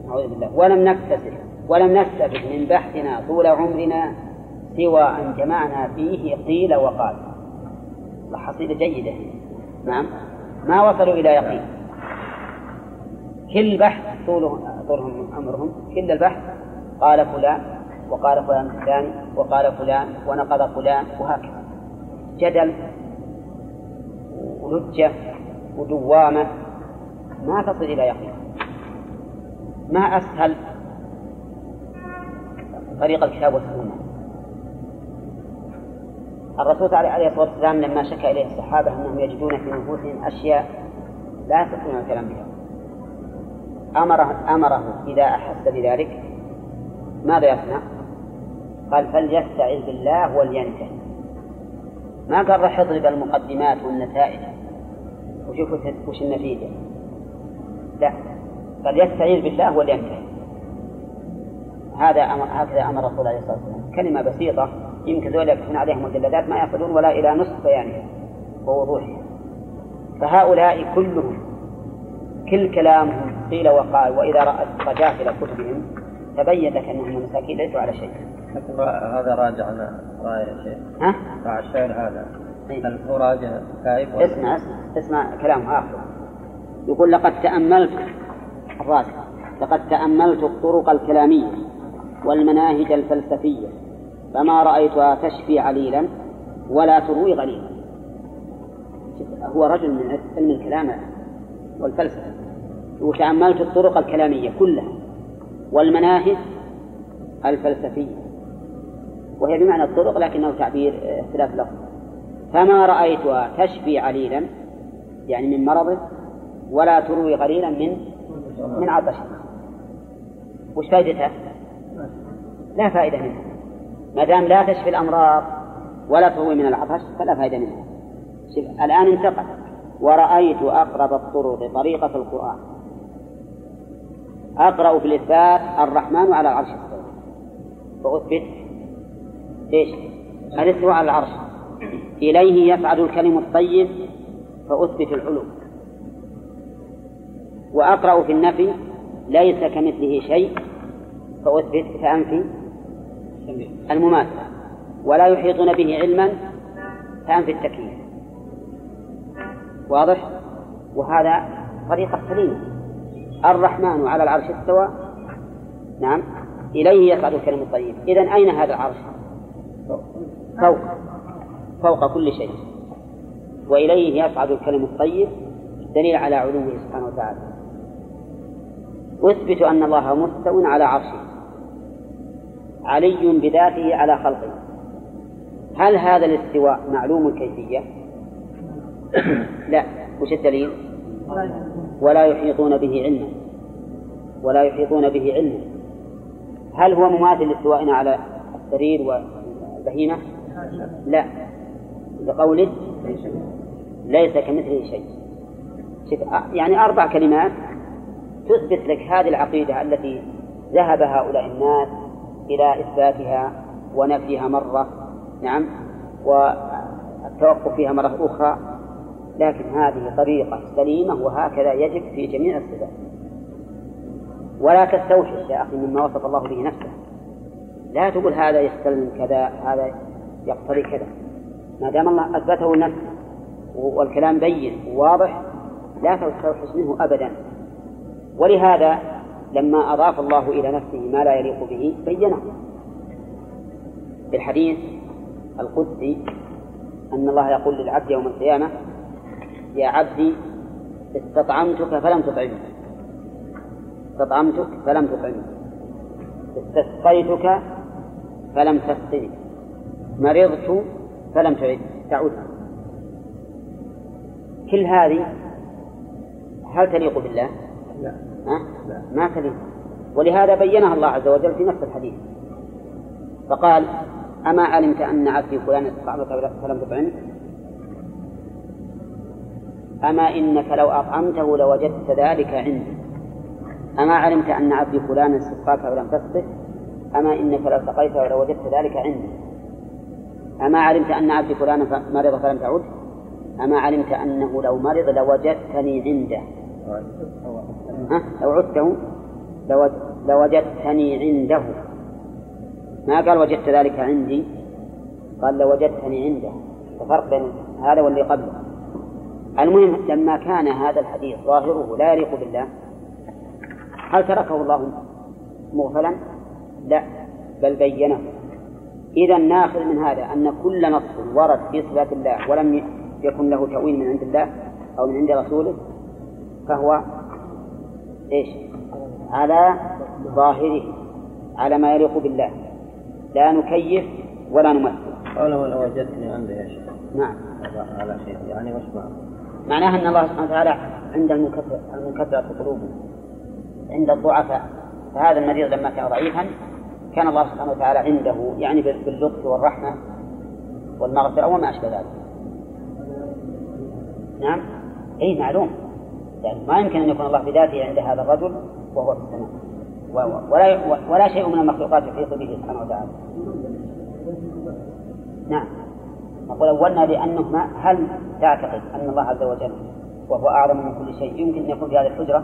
أعوذ بالله. ولم نكتسب ولم نستفد من بحثنا طول عمرنا سوى أن جمعنا فيه قيل وقال. حصيلة جيدة. نعم. ما وصلوا إلى يقين. كل بحث طولهم طولهم أمرهم. كل البحث قال فلان وقال فلان الثاني وقال فلان ونقض فلان وهكذا. جدل ولجة ودوامة ما تصل إلى يقين. ما أسهل طريق الكتاب والسنة. الرسول عليه الصلاة والسلام لما شكى إليه الصحابة أنهم يجدون في نفوسهم أشياء لا يستطيعون الكلام بها. أمره أمره إذا أحس بذلك ماذا يصنع؟ قال فليستعذ بالله ولينتهي. ما قال راح يضرب المقدمات والنتائج؟ وشوفوا وش النتيجة. لا قال يستعيذ بالله ولينتهي. هذا أمر هكذا أمر الرسول عليه الصلاة والسلام. كلمة بسيطة يمكن ذولا يكتبون عليها مجلدات ما يصلون ولا إلى نصف بيانها ووضوحها فهؤلاء كلهم كل كلامهم قيل وقال وإذا رأت رجعت إلى كتبهم تبين لك أنهم مساكين ليسوا على شيء. هذا راجع رأي الشيخ. ها؟ مع الشعر هذا. هل هو راجع كايف اسمع اسمع اسمع كلام آخر. يقول لقد تأملت الراجع لقد تأملت الطرق الكلامية والمناهج الفلسفية فما رأيتها تشفي عليلا ولا تروي غليلا هو رجل من علم الكلام والفلسفة وتأملت الطرق الكلامية كلها والمناهج الفلسفية. وهي بمعنى الطرق لكنه تعبير اختلاف لفظ. فما رأيتها تشفي عليلا يعني من مرضه ولا تروي غليلا من من عطشه. وش فائدتها؟ لا فائدة منها. ما دام لا تشفي الأمراض ولا تروي من العطش فلا فائدة منها. الآن انتقل ورأيت أقرب الطرق طريقة القرآن. أقرأ في الإثبات الرحمن على العرش. استوى فأثبت. إيش؟ الاستواء على العرش. إليه يصعد الكلم الطيب فأثبت العلو. وأقرأ في النفي ليس كمثله شيء فأثبت فأنفي. المماثلة. ولا يحيطون به علما فأنفي التكليف واضح؟ وهذا طريقة سليمة. الرحمن على العرش استوى. نعم. إليه يصعد الكلم الطيب. إذا أين هذا العرش؟ فوق. فوق كل شيء. وإليه يصعد الكلم الطيب. دليل على علوه سبحانه وتعالى. أثبت أن الله مستو على عرشه. علي بذاته على خلقه. هل هذا الاستواء معلوم الكيفية؟ *coughs* لا وش الدليل؟ ولا يحيطون به علما. ولا يحيطون به علما. هل هو مماثل لاستوائنا على السرير والبهيمة؟ لا. لقوله ليس كمثله شيء. يعني أربع كلمات تثبت لك هذه العقيدة التي ذهب هؤلاء الناس إلى إثباتها ونفيها مرة. نعم. والتوقف فيها مرة أخرى. لكن هذه طريقة سليمة وهكذا يجب في جميع الصفات. ولا تستوحش يا أخي مما وصف الله به نفسه. لا تقول هذا يستلم كذا هذا يقتضي كذا. ما دام الله أثبته لنفسه والكلام بين وواضح لا تستوحش منه أبدا. ولهذا لما أضاف الله إلى نفسه ما لا يليق به بينه. في الحديث القدسي أن الله يقول للعبد يوم القيامة يا عبدي استطعمتك فلم تطعمني. استطعمتك فلم تطعمني. استسقيتك فلم تسقني مرضت فلم تعد تعود. كل هذه هل تليق بالله؟ لا. ها؟ لا. ما تليق. ولهذا بينها الله عز وجل في نفس الحديث. فقال أما علمت أن عبدي فلان استطعمك فلم تطعمه أما إنك لو أطعمته لوجدت ذلك عندي أما علمت أن عبدي فلان استسقاك ولم تسقه أما إنك لو سقيته لوجدت ذلك عندي أما علمت أن عبدي فلان مرض فلم تعد أما علمت أنه لو مرض لوجدتني عنده. ها؟ لو عدته لوجدتني عنده. ما قال وجدت ذلك عندي؟ قال لوجدتني عنده. وفرق بين هذا واللي قبله. المهم لما كان هذا الحديث ظاهره لا يليق بالله هل تركه الله مغفلا؟ لا بل بينه إذا ناخذ من هذا أن كل نص ورد في صفات الله ولم يكن له تأويل من عند الله أو من عند رسوله فهو إيش؟ على ظاهره على ما يليق بالله لا نكيف ولا نمثل. قوله لو وجدتني عنده يا شيخ. نعم. على شيء يعني وش معنى؟ معناها أن الله سبحانه وتعالى عند المكثر المكثرة في قلوبهم عند الضعفاء. فهذا المريض لما كان ضعيفا كان الله سبحانه وتعالى عنده يعني باللطف والرحمة والمغفرة وما أشبه ذلك. نعم؟ أي معلوم. يعني ما يمكن أن يكون الله بذاته عند هذا الرجل وهو في السماء. ولا ولا شيء من المخلوقات يحيط به سبحانه وتعالى. نعم. نقول أولنا لأنه ما هل تعتقد أن الله عز وجل وهو أعظم من كل شيء يمكن أن يكون في هذه الحجرة؟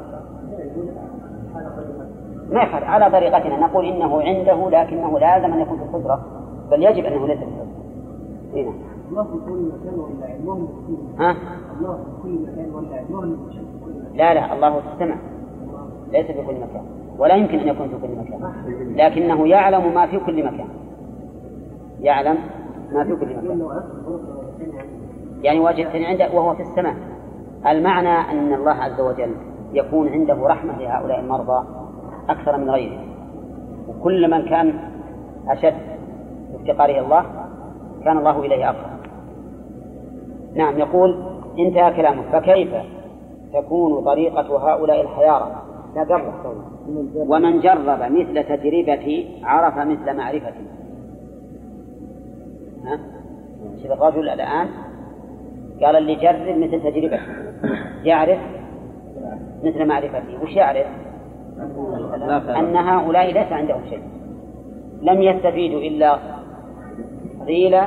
ما يخالف على طريقتنا. نقول إنه عنده لكنه لازم أن يكون في الحجرة بل يجب أنه ليس في الحجرة. هنا الله في كل مكان ولا علمه ها؟ الله في كل مكان ولا علمه لا لا الله في السماء. ليس في كل مكان. ولا يمكن أن يكون في كل مكان. لكنه يعلم ما في كل مكان. يعلم ما في كل مكان. يعني وجدتني عنده وهو في السماء. المعنى أن الله عز وجل يكون عنده رحمة لهؤلاء المرضى أكثر من غيره. وكل من كان أشد افتقاره الله كان الله إليه أقرب نعم يقول انتهى كلامه فكيف تكون طريقة هؤلاء الحيارى ومن جرب مثل تجربتي عرف مثل معرفتي. ها؟ شوف الرجل الآن قال اللي جرب مثل تجربتي يعرف مثل معرفتي وش يعرف؟ أن هؤلاء ليس عندهم شيء. لم يستفيدوا إلا قيل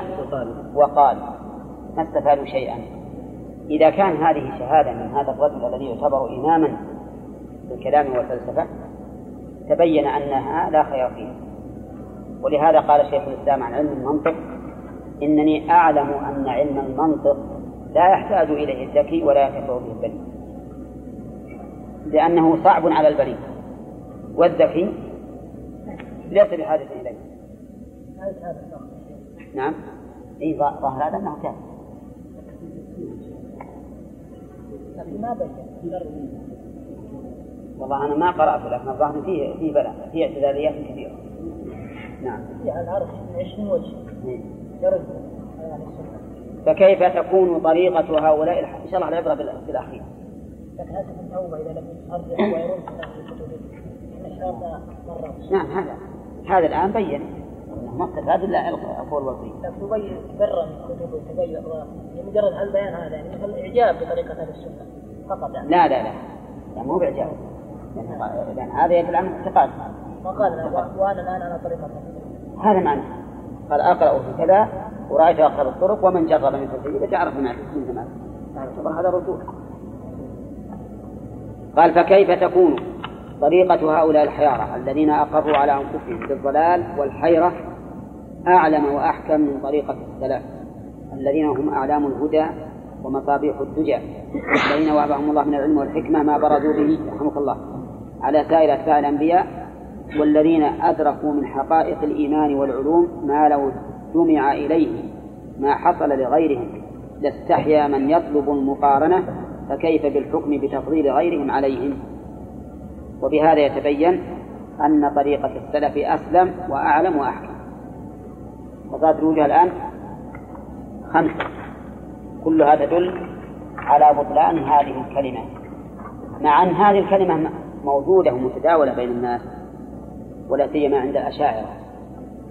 وقال. ما استفادوا شيئا. إذا كان هذه شهادة من هذا الرجل الذي يعتبر إماما في الكلام والفلسفة تبين أنها لا خير فيها ولهذا قال شيخ الإسلام عن علم المنطق إنني أعلم أن علم المنطق لا يحتاج إليه الذكي ولا يكفر به البليد. لأنه صعب على البليد. والذكي ليس بحاجة إليه. نعم. اي ظاهر هذا أنه كافر. والله أنا ما قرأت لكن الظاهر فيه فيه بلاء فيه اعتداليات كثيرة. نعم. على العرش 20 وجه. فكيف تكون طريقة هؤلاء إن شاء الله العبرة بالأخير. لكن التوبة إذا لم يصرح ويرد نعم هذا هذا الآن بين. ما استفاد إلا القول والقيل تبين برا كتب تبين مجرد البيان هذا يعني مثل إعجاب بطريقة أهل السنة فقط يعني لا لا لا لا مو بإعجاب. لأن هذا يدل على اعتقاد ما قال وأنا الآن على طريقة. هذا معنى. قال أقرأ في كذا ورأيت أقرب الطرق ومن جرب من تسجيل تعرف من من هذا رسول قال فكيف تكون طريقة هؤلاء الحيارى الذين أقروا على أنفسهم بالضلال والحيرة أعلم وأحكم من طريقة السلف الذين هم أعلام الهدى ومصابيح الدجى. الذين وهبهم الله من العلم والحكمة ما برزوا به رحمك الله على سائر أتباع الأنبياء والذين أدركوا من حقائق الإيمان والعلوم ما لو جمع إليه ما حصل لغيرهم لاستحيا من يطلب المقارنة فكيف بالحكم بتفضيل غيرهم عليهم؟ وبهذا يتبين أن طريقة السلف أسلم وأعلم وأحكم. وصارت الوجوه الآن خمسة كلها تدل على بطلان هذه الكلمة. مع أن هذه الكلمة موجودة ومتداولة بين الناس ولا سيما عند الأشاعرة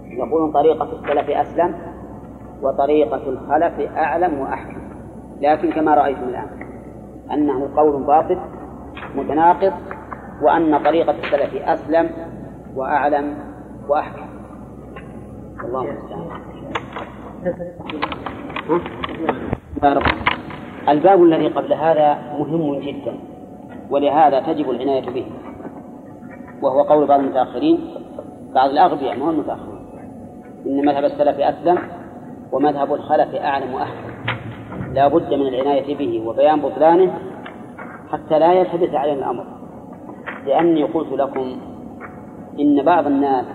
يقولون طريقة السلف أسلم وطريقة الخلف أعلم وأحكم. لكن كما رأيتم الآن أنه قول باطل متناقض وأن طريقة السلف أسلم وأعلم وأحكم. الله المستعان. الباب الذي قبل هذا مهم جدا ولهذا تجب العناية به. وهو قول بعض المتأخرين بعض الأغبياء ما هو المتأخرين إن مذهب السلف أسلم ومذهب الخلف أعلم وأحكم لا بد من العناية به وبيان بطلانه حتى لا يلتبس علينا الأمر. لأني قلت لكم إن بعض الناس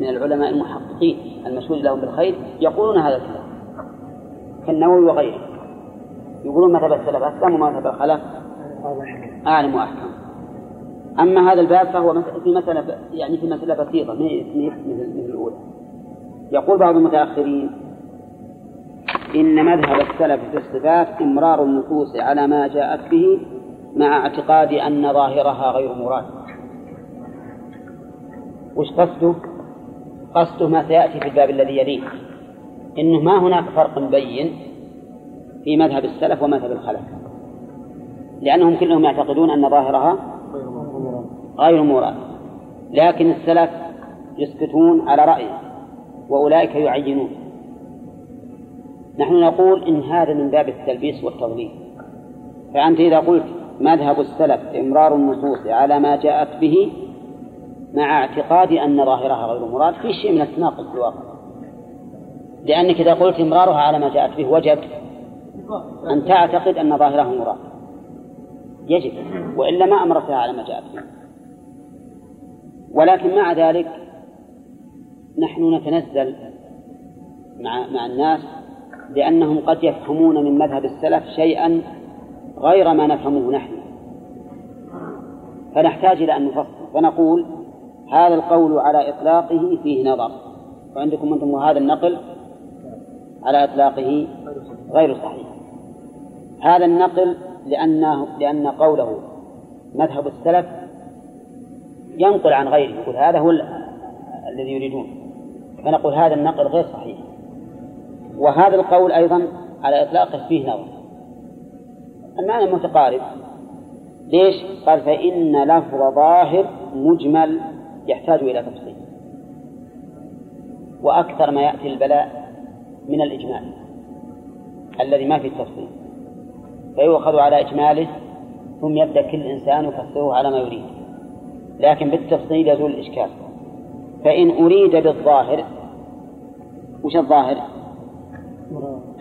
من العلماء المحققين المشهود لهم بالخير يقولون هذا الكلام كالنووي وغيره. يقولون مذهب السلف أسلم ومذهب الخلف أعلم وأحكم أما هذا الباب فهو في مسألة يعني في مسألة بسيطة مثل الأولى. يقول بعض المتأخرين إن مذهب السلف في الصفات إمرار النصوص على ما جاءت به مع اعتقاد أن ظاهرها غير مراد. وش قصده؟ قصده ما سيأتي في الباب الذي يليه. إنه ما هناك فرق بين في مذهب السلف ومذهب الخلف. لأنهم كلهم يعتقدون أن ظاهرها غير مراد. لكن السلف يسكتون على رأيه وأولئك يعينون. نحن نقول إن هذا من باب التلبيس والتضليل. فأنت إذا قلت مذهب السلف إمرار النصوص على ما جاءت به مع اعتقاد أن ظاهرها غير مراد في شيء من التناقض في الواقع. لأنك إذا قلت إمرارها على ما جاءت به وجب أن تعتقد أن ظاهرها مراد. يجب وإلا ما أمرتها على ما جاءت به. ولكن مع ذلك نحن نتنزل مع مع الناس لأنهم قد يفهمون من مذهب السلف شيئا غير ما نفهمه نحن. فنحتاج إلى أن نفصل. فنقول هذا القول على إطلاقه فيه نظر. وعندكم أنتم هذا النقل على إطلاقه غير صحيح. هذا النقل لأنه لأن قوله مذهب السلف ينقل عن غيره يقول هذا هو الذي يريدون. فنقول هذا النقل غير صحيح. وهذا القول أيضا على إطلاقه فيه نظر. المعنى متقارب. ليش؟ قال فإن لفظ ظاهر مجمل يحتاج إلى تفصيل. وأكثر ما يأتي البلاء من الإجمال الذي ما فيه التفصيل. فيؤخذ على إجماله ثم يبدأ كل إنسان يفسره على ما يريد. لكن بالتفصيل يزول الإشكال. فإن أريد بالظاهر وش الظاهر؟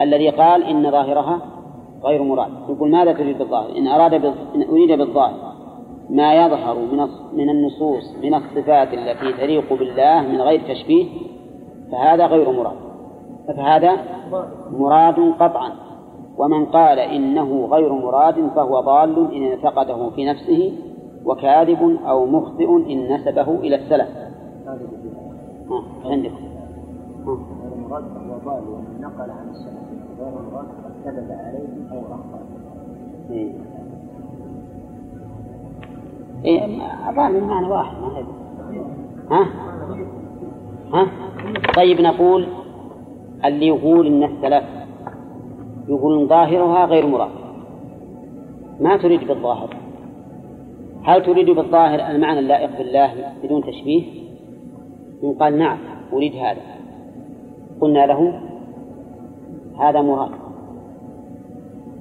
الذي قال إن ظاهرها غير مراد. يقول ماذا تريد بالظاهر؟ إن أراد بال... إن أريد بالظاهر ما يظهر من من النصوص من الصفات التي تليق بالله من غير تشبيه فهذا غير مراد. فهذا مراد قطعا. ومن قال إنه غير مراد فهو ضال إن اعتقده في نفسه وكاذب أو مخطئ إن نسبه إلى السلف. ها عندك. غير مراد فهو ضال ومن نقل عن السلف. غير مراد قد كذب عليه أو أخطأ. إيه الظاهر معنى واحد ما هي ها؟ ها؟ طيب نقول اللي يقول إن السلف يقول ظاهرها غير مراد. ما تريد بالظاهر. هل تريد بالظاهر المعنى اللائق بالله بدون تشبيه؟ إن قال نعم أريد هذا. قلنا له هذا مراد.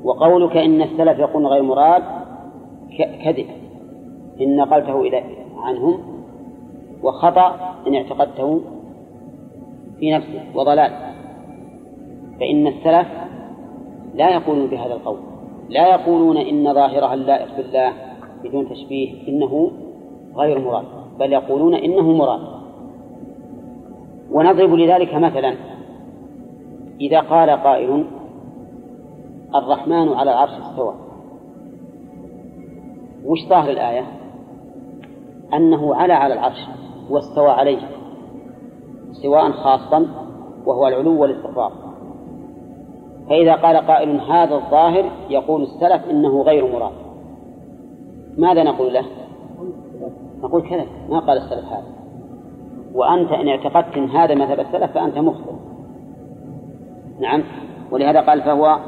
وقولك إن السلف يقول غير مراد كذب. إن نقلته إلى عنهم وخطأ إن اعتقدته في نفسه وضلال. فإن السلف لا يقولون بهذا القول. لا يقولون إن ظاهرها اللائق بالله. بدون تشبيه إنه غير مراد بل يقولون إنه مراد. ونضرب لذلك مثلا إذا قال قائل الرحمن على العرش استوى. وش ظاهر الآية؟ أنه على على العرش واستوى عليه استواء خاصا وهو العلو والاستقرار. فإذا قال قائل هذا الظاهر يقول السلف إنه غير مراد. ماذا نقول له؟ نقول كذا. ما قال السلف هذا. وأنت إن اعتقدت إن هذا مذهب السلف فأنت مخطئ. نعم. ولهذا قال فهو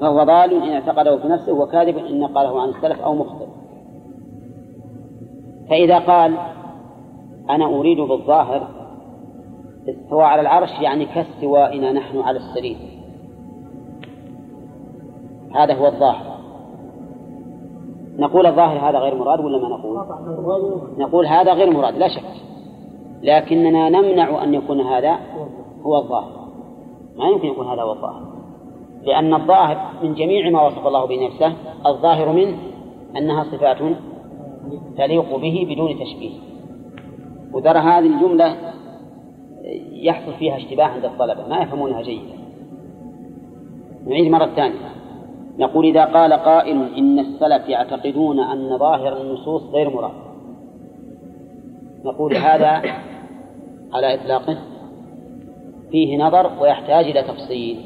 فهو ضال إن اعتقده في نفسه وكاذب إن نقله عن السلف أو مخطئ. فإذا قال أنا أريد بالظاهر استوى على العرش يعني كاستوائنا نحن على السرير. هذا هو الظاهر. نقول الظاهر هذا غير مراد ولا ما نقول؟ نقول هذا غير مراد لا شك. لكننا نمنع أن يكون هذا هو الظاهر. ما يمكن يكون هذا هو الظاهر. لأن الظاهر من جميع ما وصف الله به نفسه الظاهر منه أنها صفات تليق به بدون تشبيه. وترى هذه الجملة يحصل فيها اشتباه عند الطلبة ما يفهمونها جيدا. نعيد مرة ثانية. نقول إذا قال قائل إن السلف يعتقدون أن ظاهر النصوص غير مراد نقول هذا على إطلاقه فيه نظر ويحتاج إلى تفصيل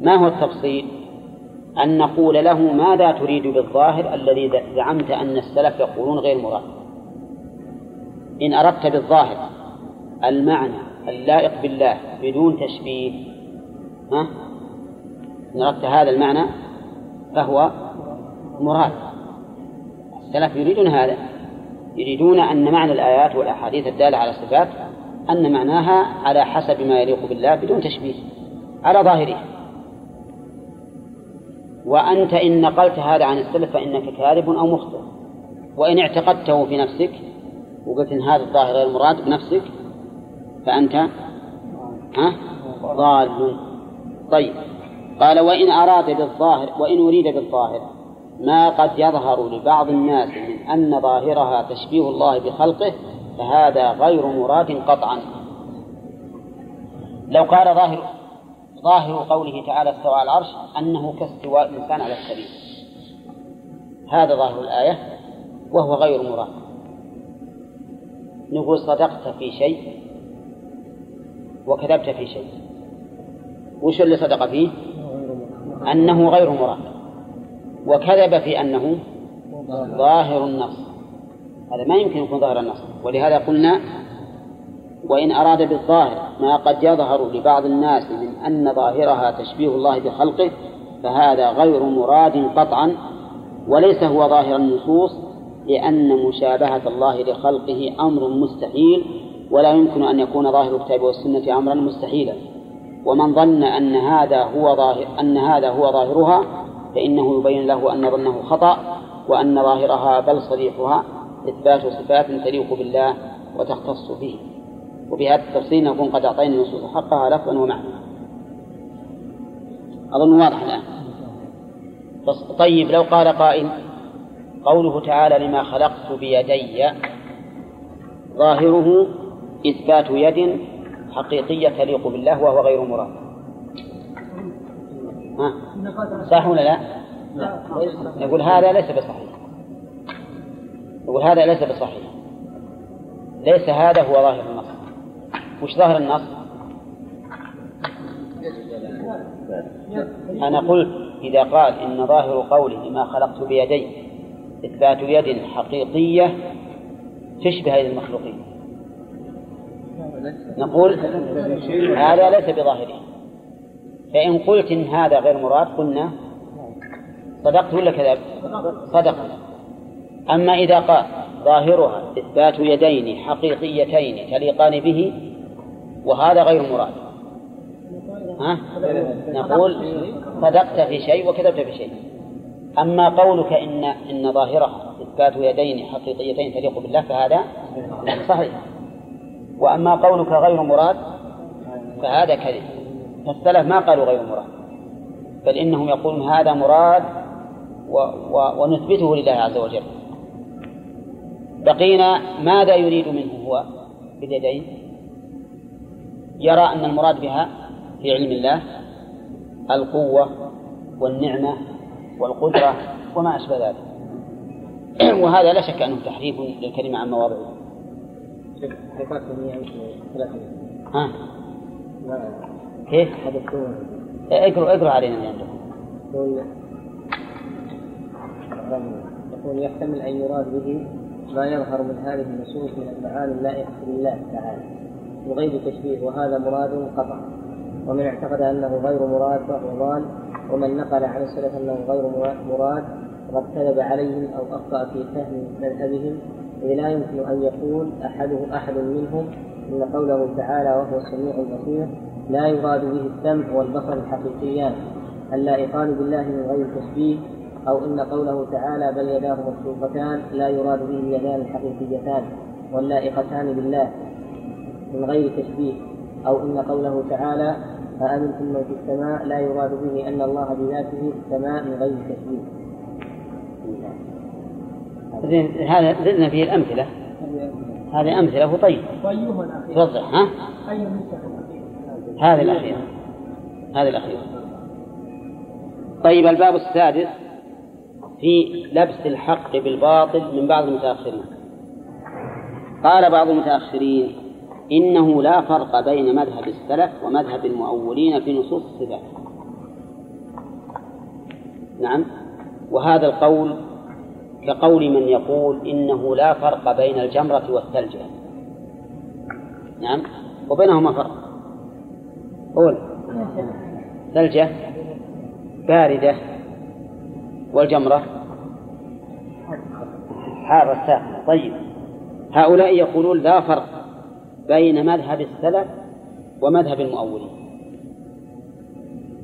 ما هو التفصيل؟ أن نقول له ماذا تريد بالظاهر الذي زعمت أن السلف يقولون غير مراد إن أردت بالظاهر المعنى اللائق بالله بدون تشبيه ها؟ إن أردت هذا المعنى فهو مراد. السلف يريدون هذا. يريدون أن معنى الآيات والأحاديث الدالة على الصفات أن معناها على حسب ما يليق بالله بدون تشبيه على ظاهره. وأنت إن نقلت هذا عن السلف فإنك كاذب أو مخطئ. وإن اعتقدته في نفسك وقلت إن هذا الظاهر غير المراد بنفسك فأنت ها؟ ضال. طيب. قال وإن أراد بالظاهر وإن أريد بالظاهر ما قد يظهر لبعض الناس من أن ظاهرها تشبيه الله بخلقه فهذا غير مراد قطعا. لو قال ظاهر ظاهر قوله تعالى استوى على العرش أنه كاستواء الإنسان على السرير هذا ظاهر الآية وهو غير مراد. نقول صدقت في شيء وكذبت في شيء. وش اللي صدق فيه؟ أنه غير مراد. وكذب في أنه ظاهر النص. هذا ما يمكن يكون ظاهر النص. ولهذا قلنا وإن أراد بالظاهر ما قد يظهر لبعض الناس من أن ظاهرها تشبيه الله بخلقه فهذا غير مراد قطعا وليس هو ظاهر النصوص لأن مشابهة الله لخلقه أمر مستحيل ولا يمكن أن يكون ظاهر الكتاب والسنة أمرا مستحيلا. ومن ظن أن هذا هو ظاهر أن هذا هو ظاهرها فإنه يبين له أن ظنه خطأ وأن ظاهرها بل صريحها إثبات صفات تليق بالله وتختص به. وبهذا التفصيل نكون قد أعطينا النصوص حقها لفظا ومعنى. أظن واضح الآن. طيب لو قال قائل قوله تعالى لما خلقت بيدي ظاهره إثبات يد حقيقية تليق بالله وهو غير مراد. ها؟ صح ولا لا؟ يقول هذا ليس بصحيح. يقول هذا ليس بصحيح. ليس هذا هو ظاهر النص. وش ظاهر النص؟ أنا قلت إذا قال إن ظاهر قوله ما خلقت بيدي إثبات يد حقيقية تشبه أيدي المخلوقين. نقول هذا ليس بظاهره فإن قلت إن هذا غير مراد قلنا صدقت ولا كذب صدقت. أما إذا قال ظاهرها إثبات يدين حقيقيتين تليقان به وهذا غير مراد. ها؟ نقول صدقت في شيء وكذبت في شيء. أما قولك إن إن ظاهرها إثبات يدين حقيقيتين تليق بالله فهذا صحيح. وأما قولك غير مراد فهذا كذب. فالسلف ما قالوا غير مراد بل إنهم يقولون هذا مراد و و ونثبته لله عز وجل. بقينا ماذا يريد منه هو باليدين يرى أن المراد بها في علم الله القوة والنعمة والقدرة وما أشبه ذلك. *clears throat* وهذا لا شك أنه تحريف للكلمة عن مواضعه. ها؟ كيف؟ اقرأ اقرأ علينا من عندكم. يقول يحتمل أن يراد به ما يظهر من هذه النصوص من المعاني اللائقة بالله تعالى. بغير تشبيه وهذا مراد قطع. ومن اعتقد أنه غير مراد فهو ضال. ومن نقل عن السلف أنه غير مراد فقد كذب عليهم أو أخطأ في فهم مذهبهم إذ لا يمكن أن يقول أحده أحد منهم إن قوله تعالى وهو السميع البصير لا يراد به السمع والبصر الحقيقيان اللائقان بالله من غير تشبيه أو إن قوله تعالى بل يداه مبسوطتان لا يراد به اليدان الحقيقيتان واللائقتان بالله من غير تشبيه أو إن قوله تعالى أأمنتم من في السماء لا يراد به أن الله بذاته في السماء من غير تشبيه. هذا زدنا فيه الأمثلة. هذه أمثلة طيب الأخير؟ توضح ها؟ هذه الأخيرة. هذه الأخيرة. طيب الباب السادس في لبس الحق بالباطل من بعض المتأخرين. قال بعض المتأخرين إنه لا فرق بين مذهب السلف ومذهب المؤولين في نصوص الصفات. نعم. وهذا القول كقول من يقول إنه لا فرق بين الجمرة والثلجة. نعم؟ وبينهما فرق. قول. ثلجة باردة والجمرة حارة ساخنة طيب. هؤلاء يقولون لا فرق بين مذهب السلف ومذهب المؤولين.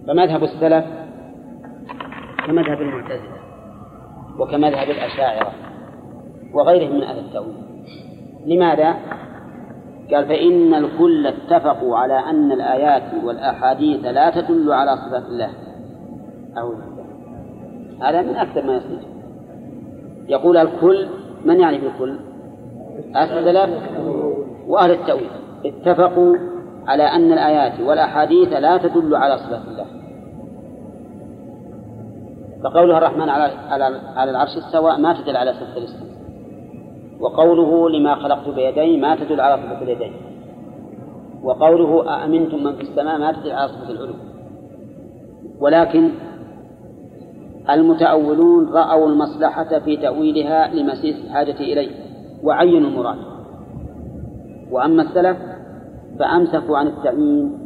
فمذهب السلف كمذهب المعتزلة. وكمذهب الأشاعرة وغيرهم من أهل التأويل. لماذا؟ قال فإن الكل اتفقوا على أن الآيات والأحاديث لا تدل على صفات الله. بالله. هذا من أكثر ما يصير. يقول الكل من يعني بالكل؟ السلف وأهل التأويل. اتفقوا على أن الآيات والأحاديث لا تدل على صفات الله. فقولها الرحمن على على على العرش استوى ما تدل على صفة الاستواء. وقوله لما خلقت بيدي ما تدل على صفة اليدين. وقوله أأمنتم من في السماء ما تدل على صفة العلو. ولكن المتأولون رأوا المصلحة في تأويلها لمسيس الحاجة إليه وعينوا المراد. وأما السلف فأمسكوا عن التعيين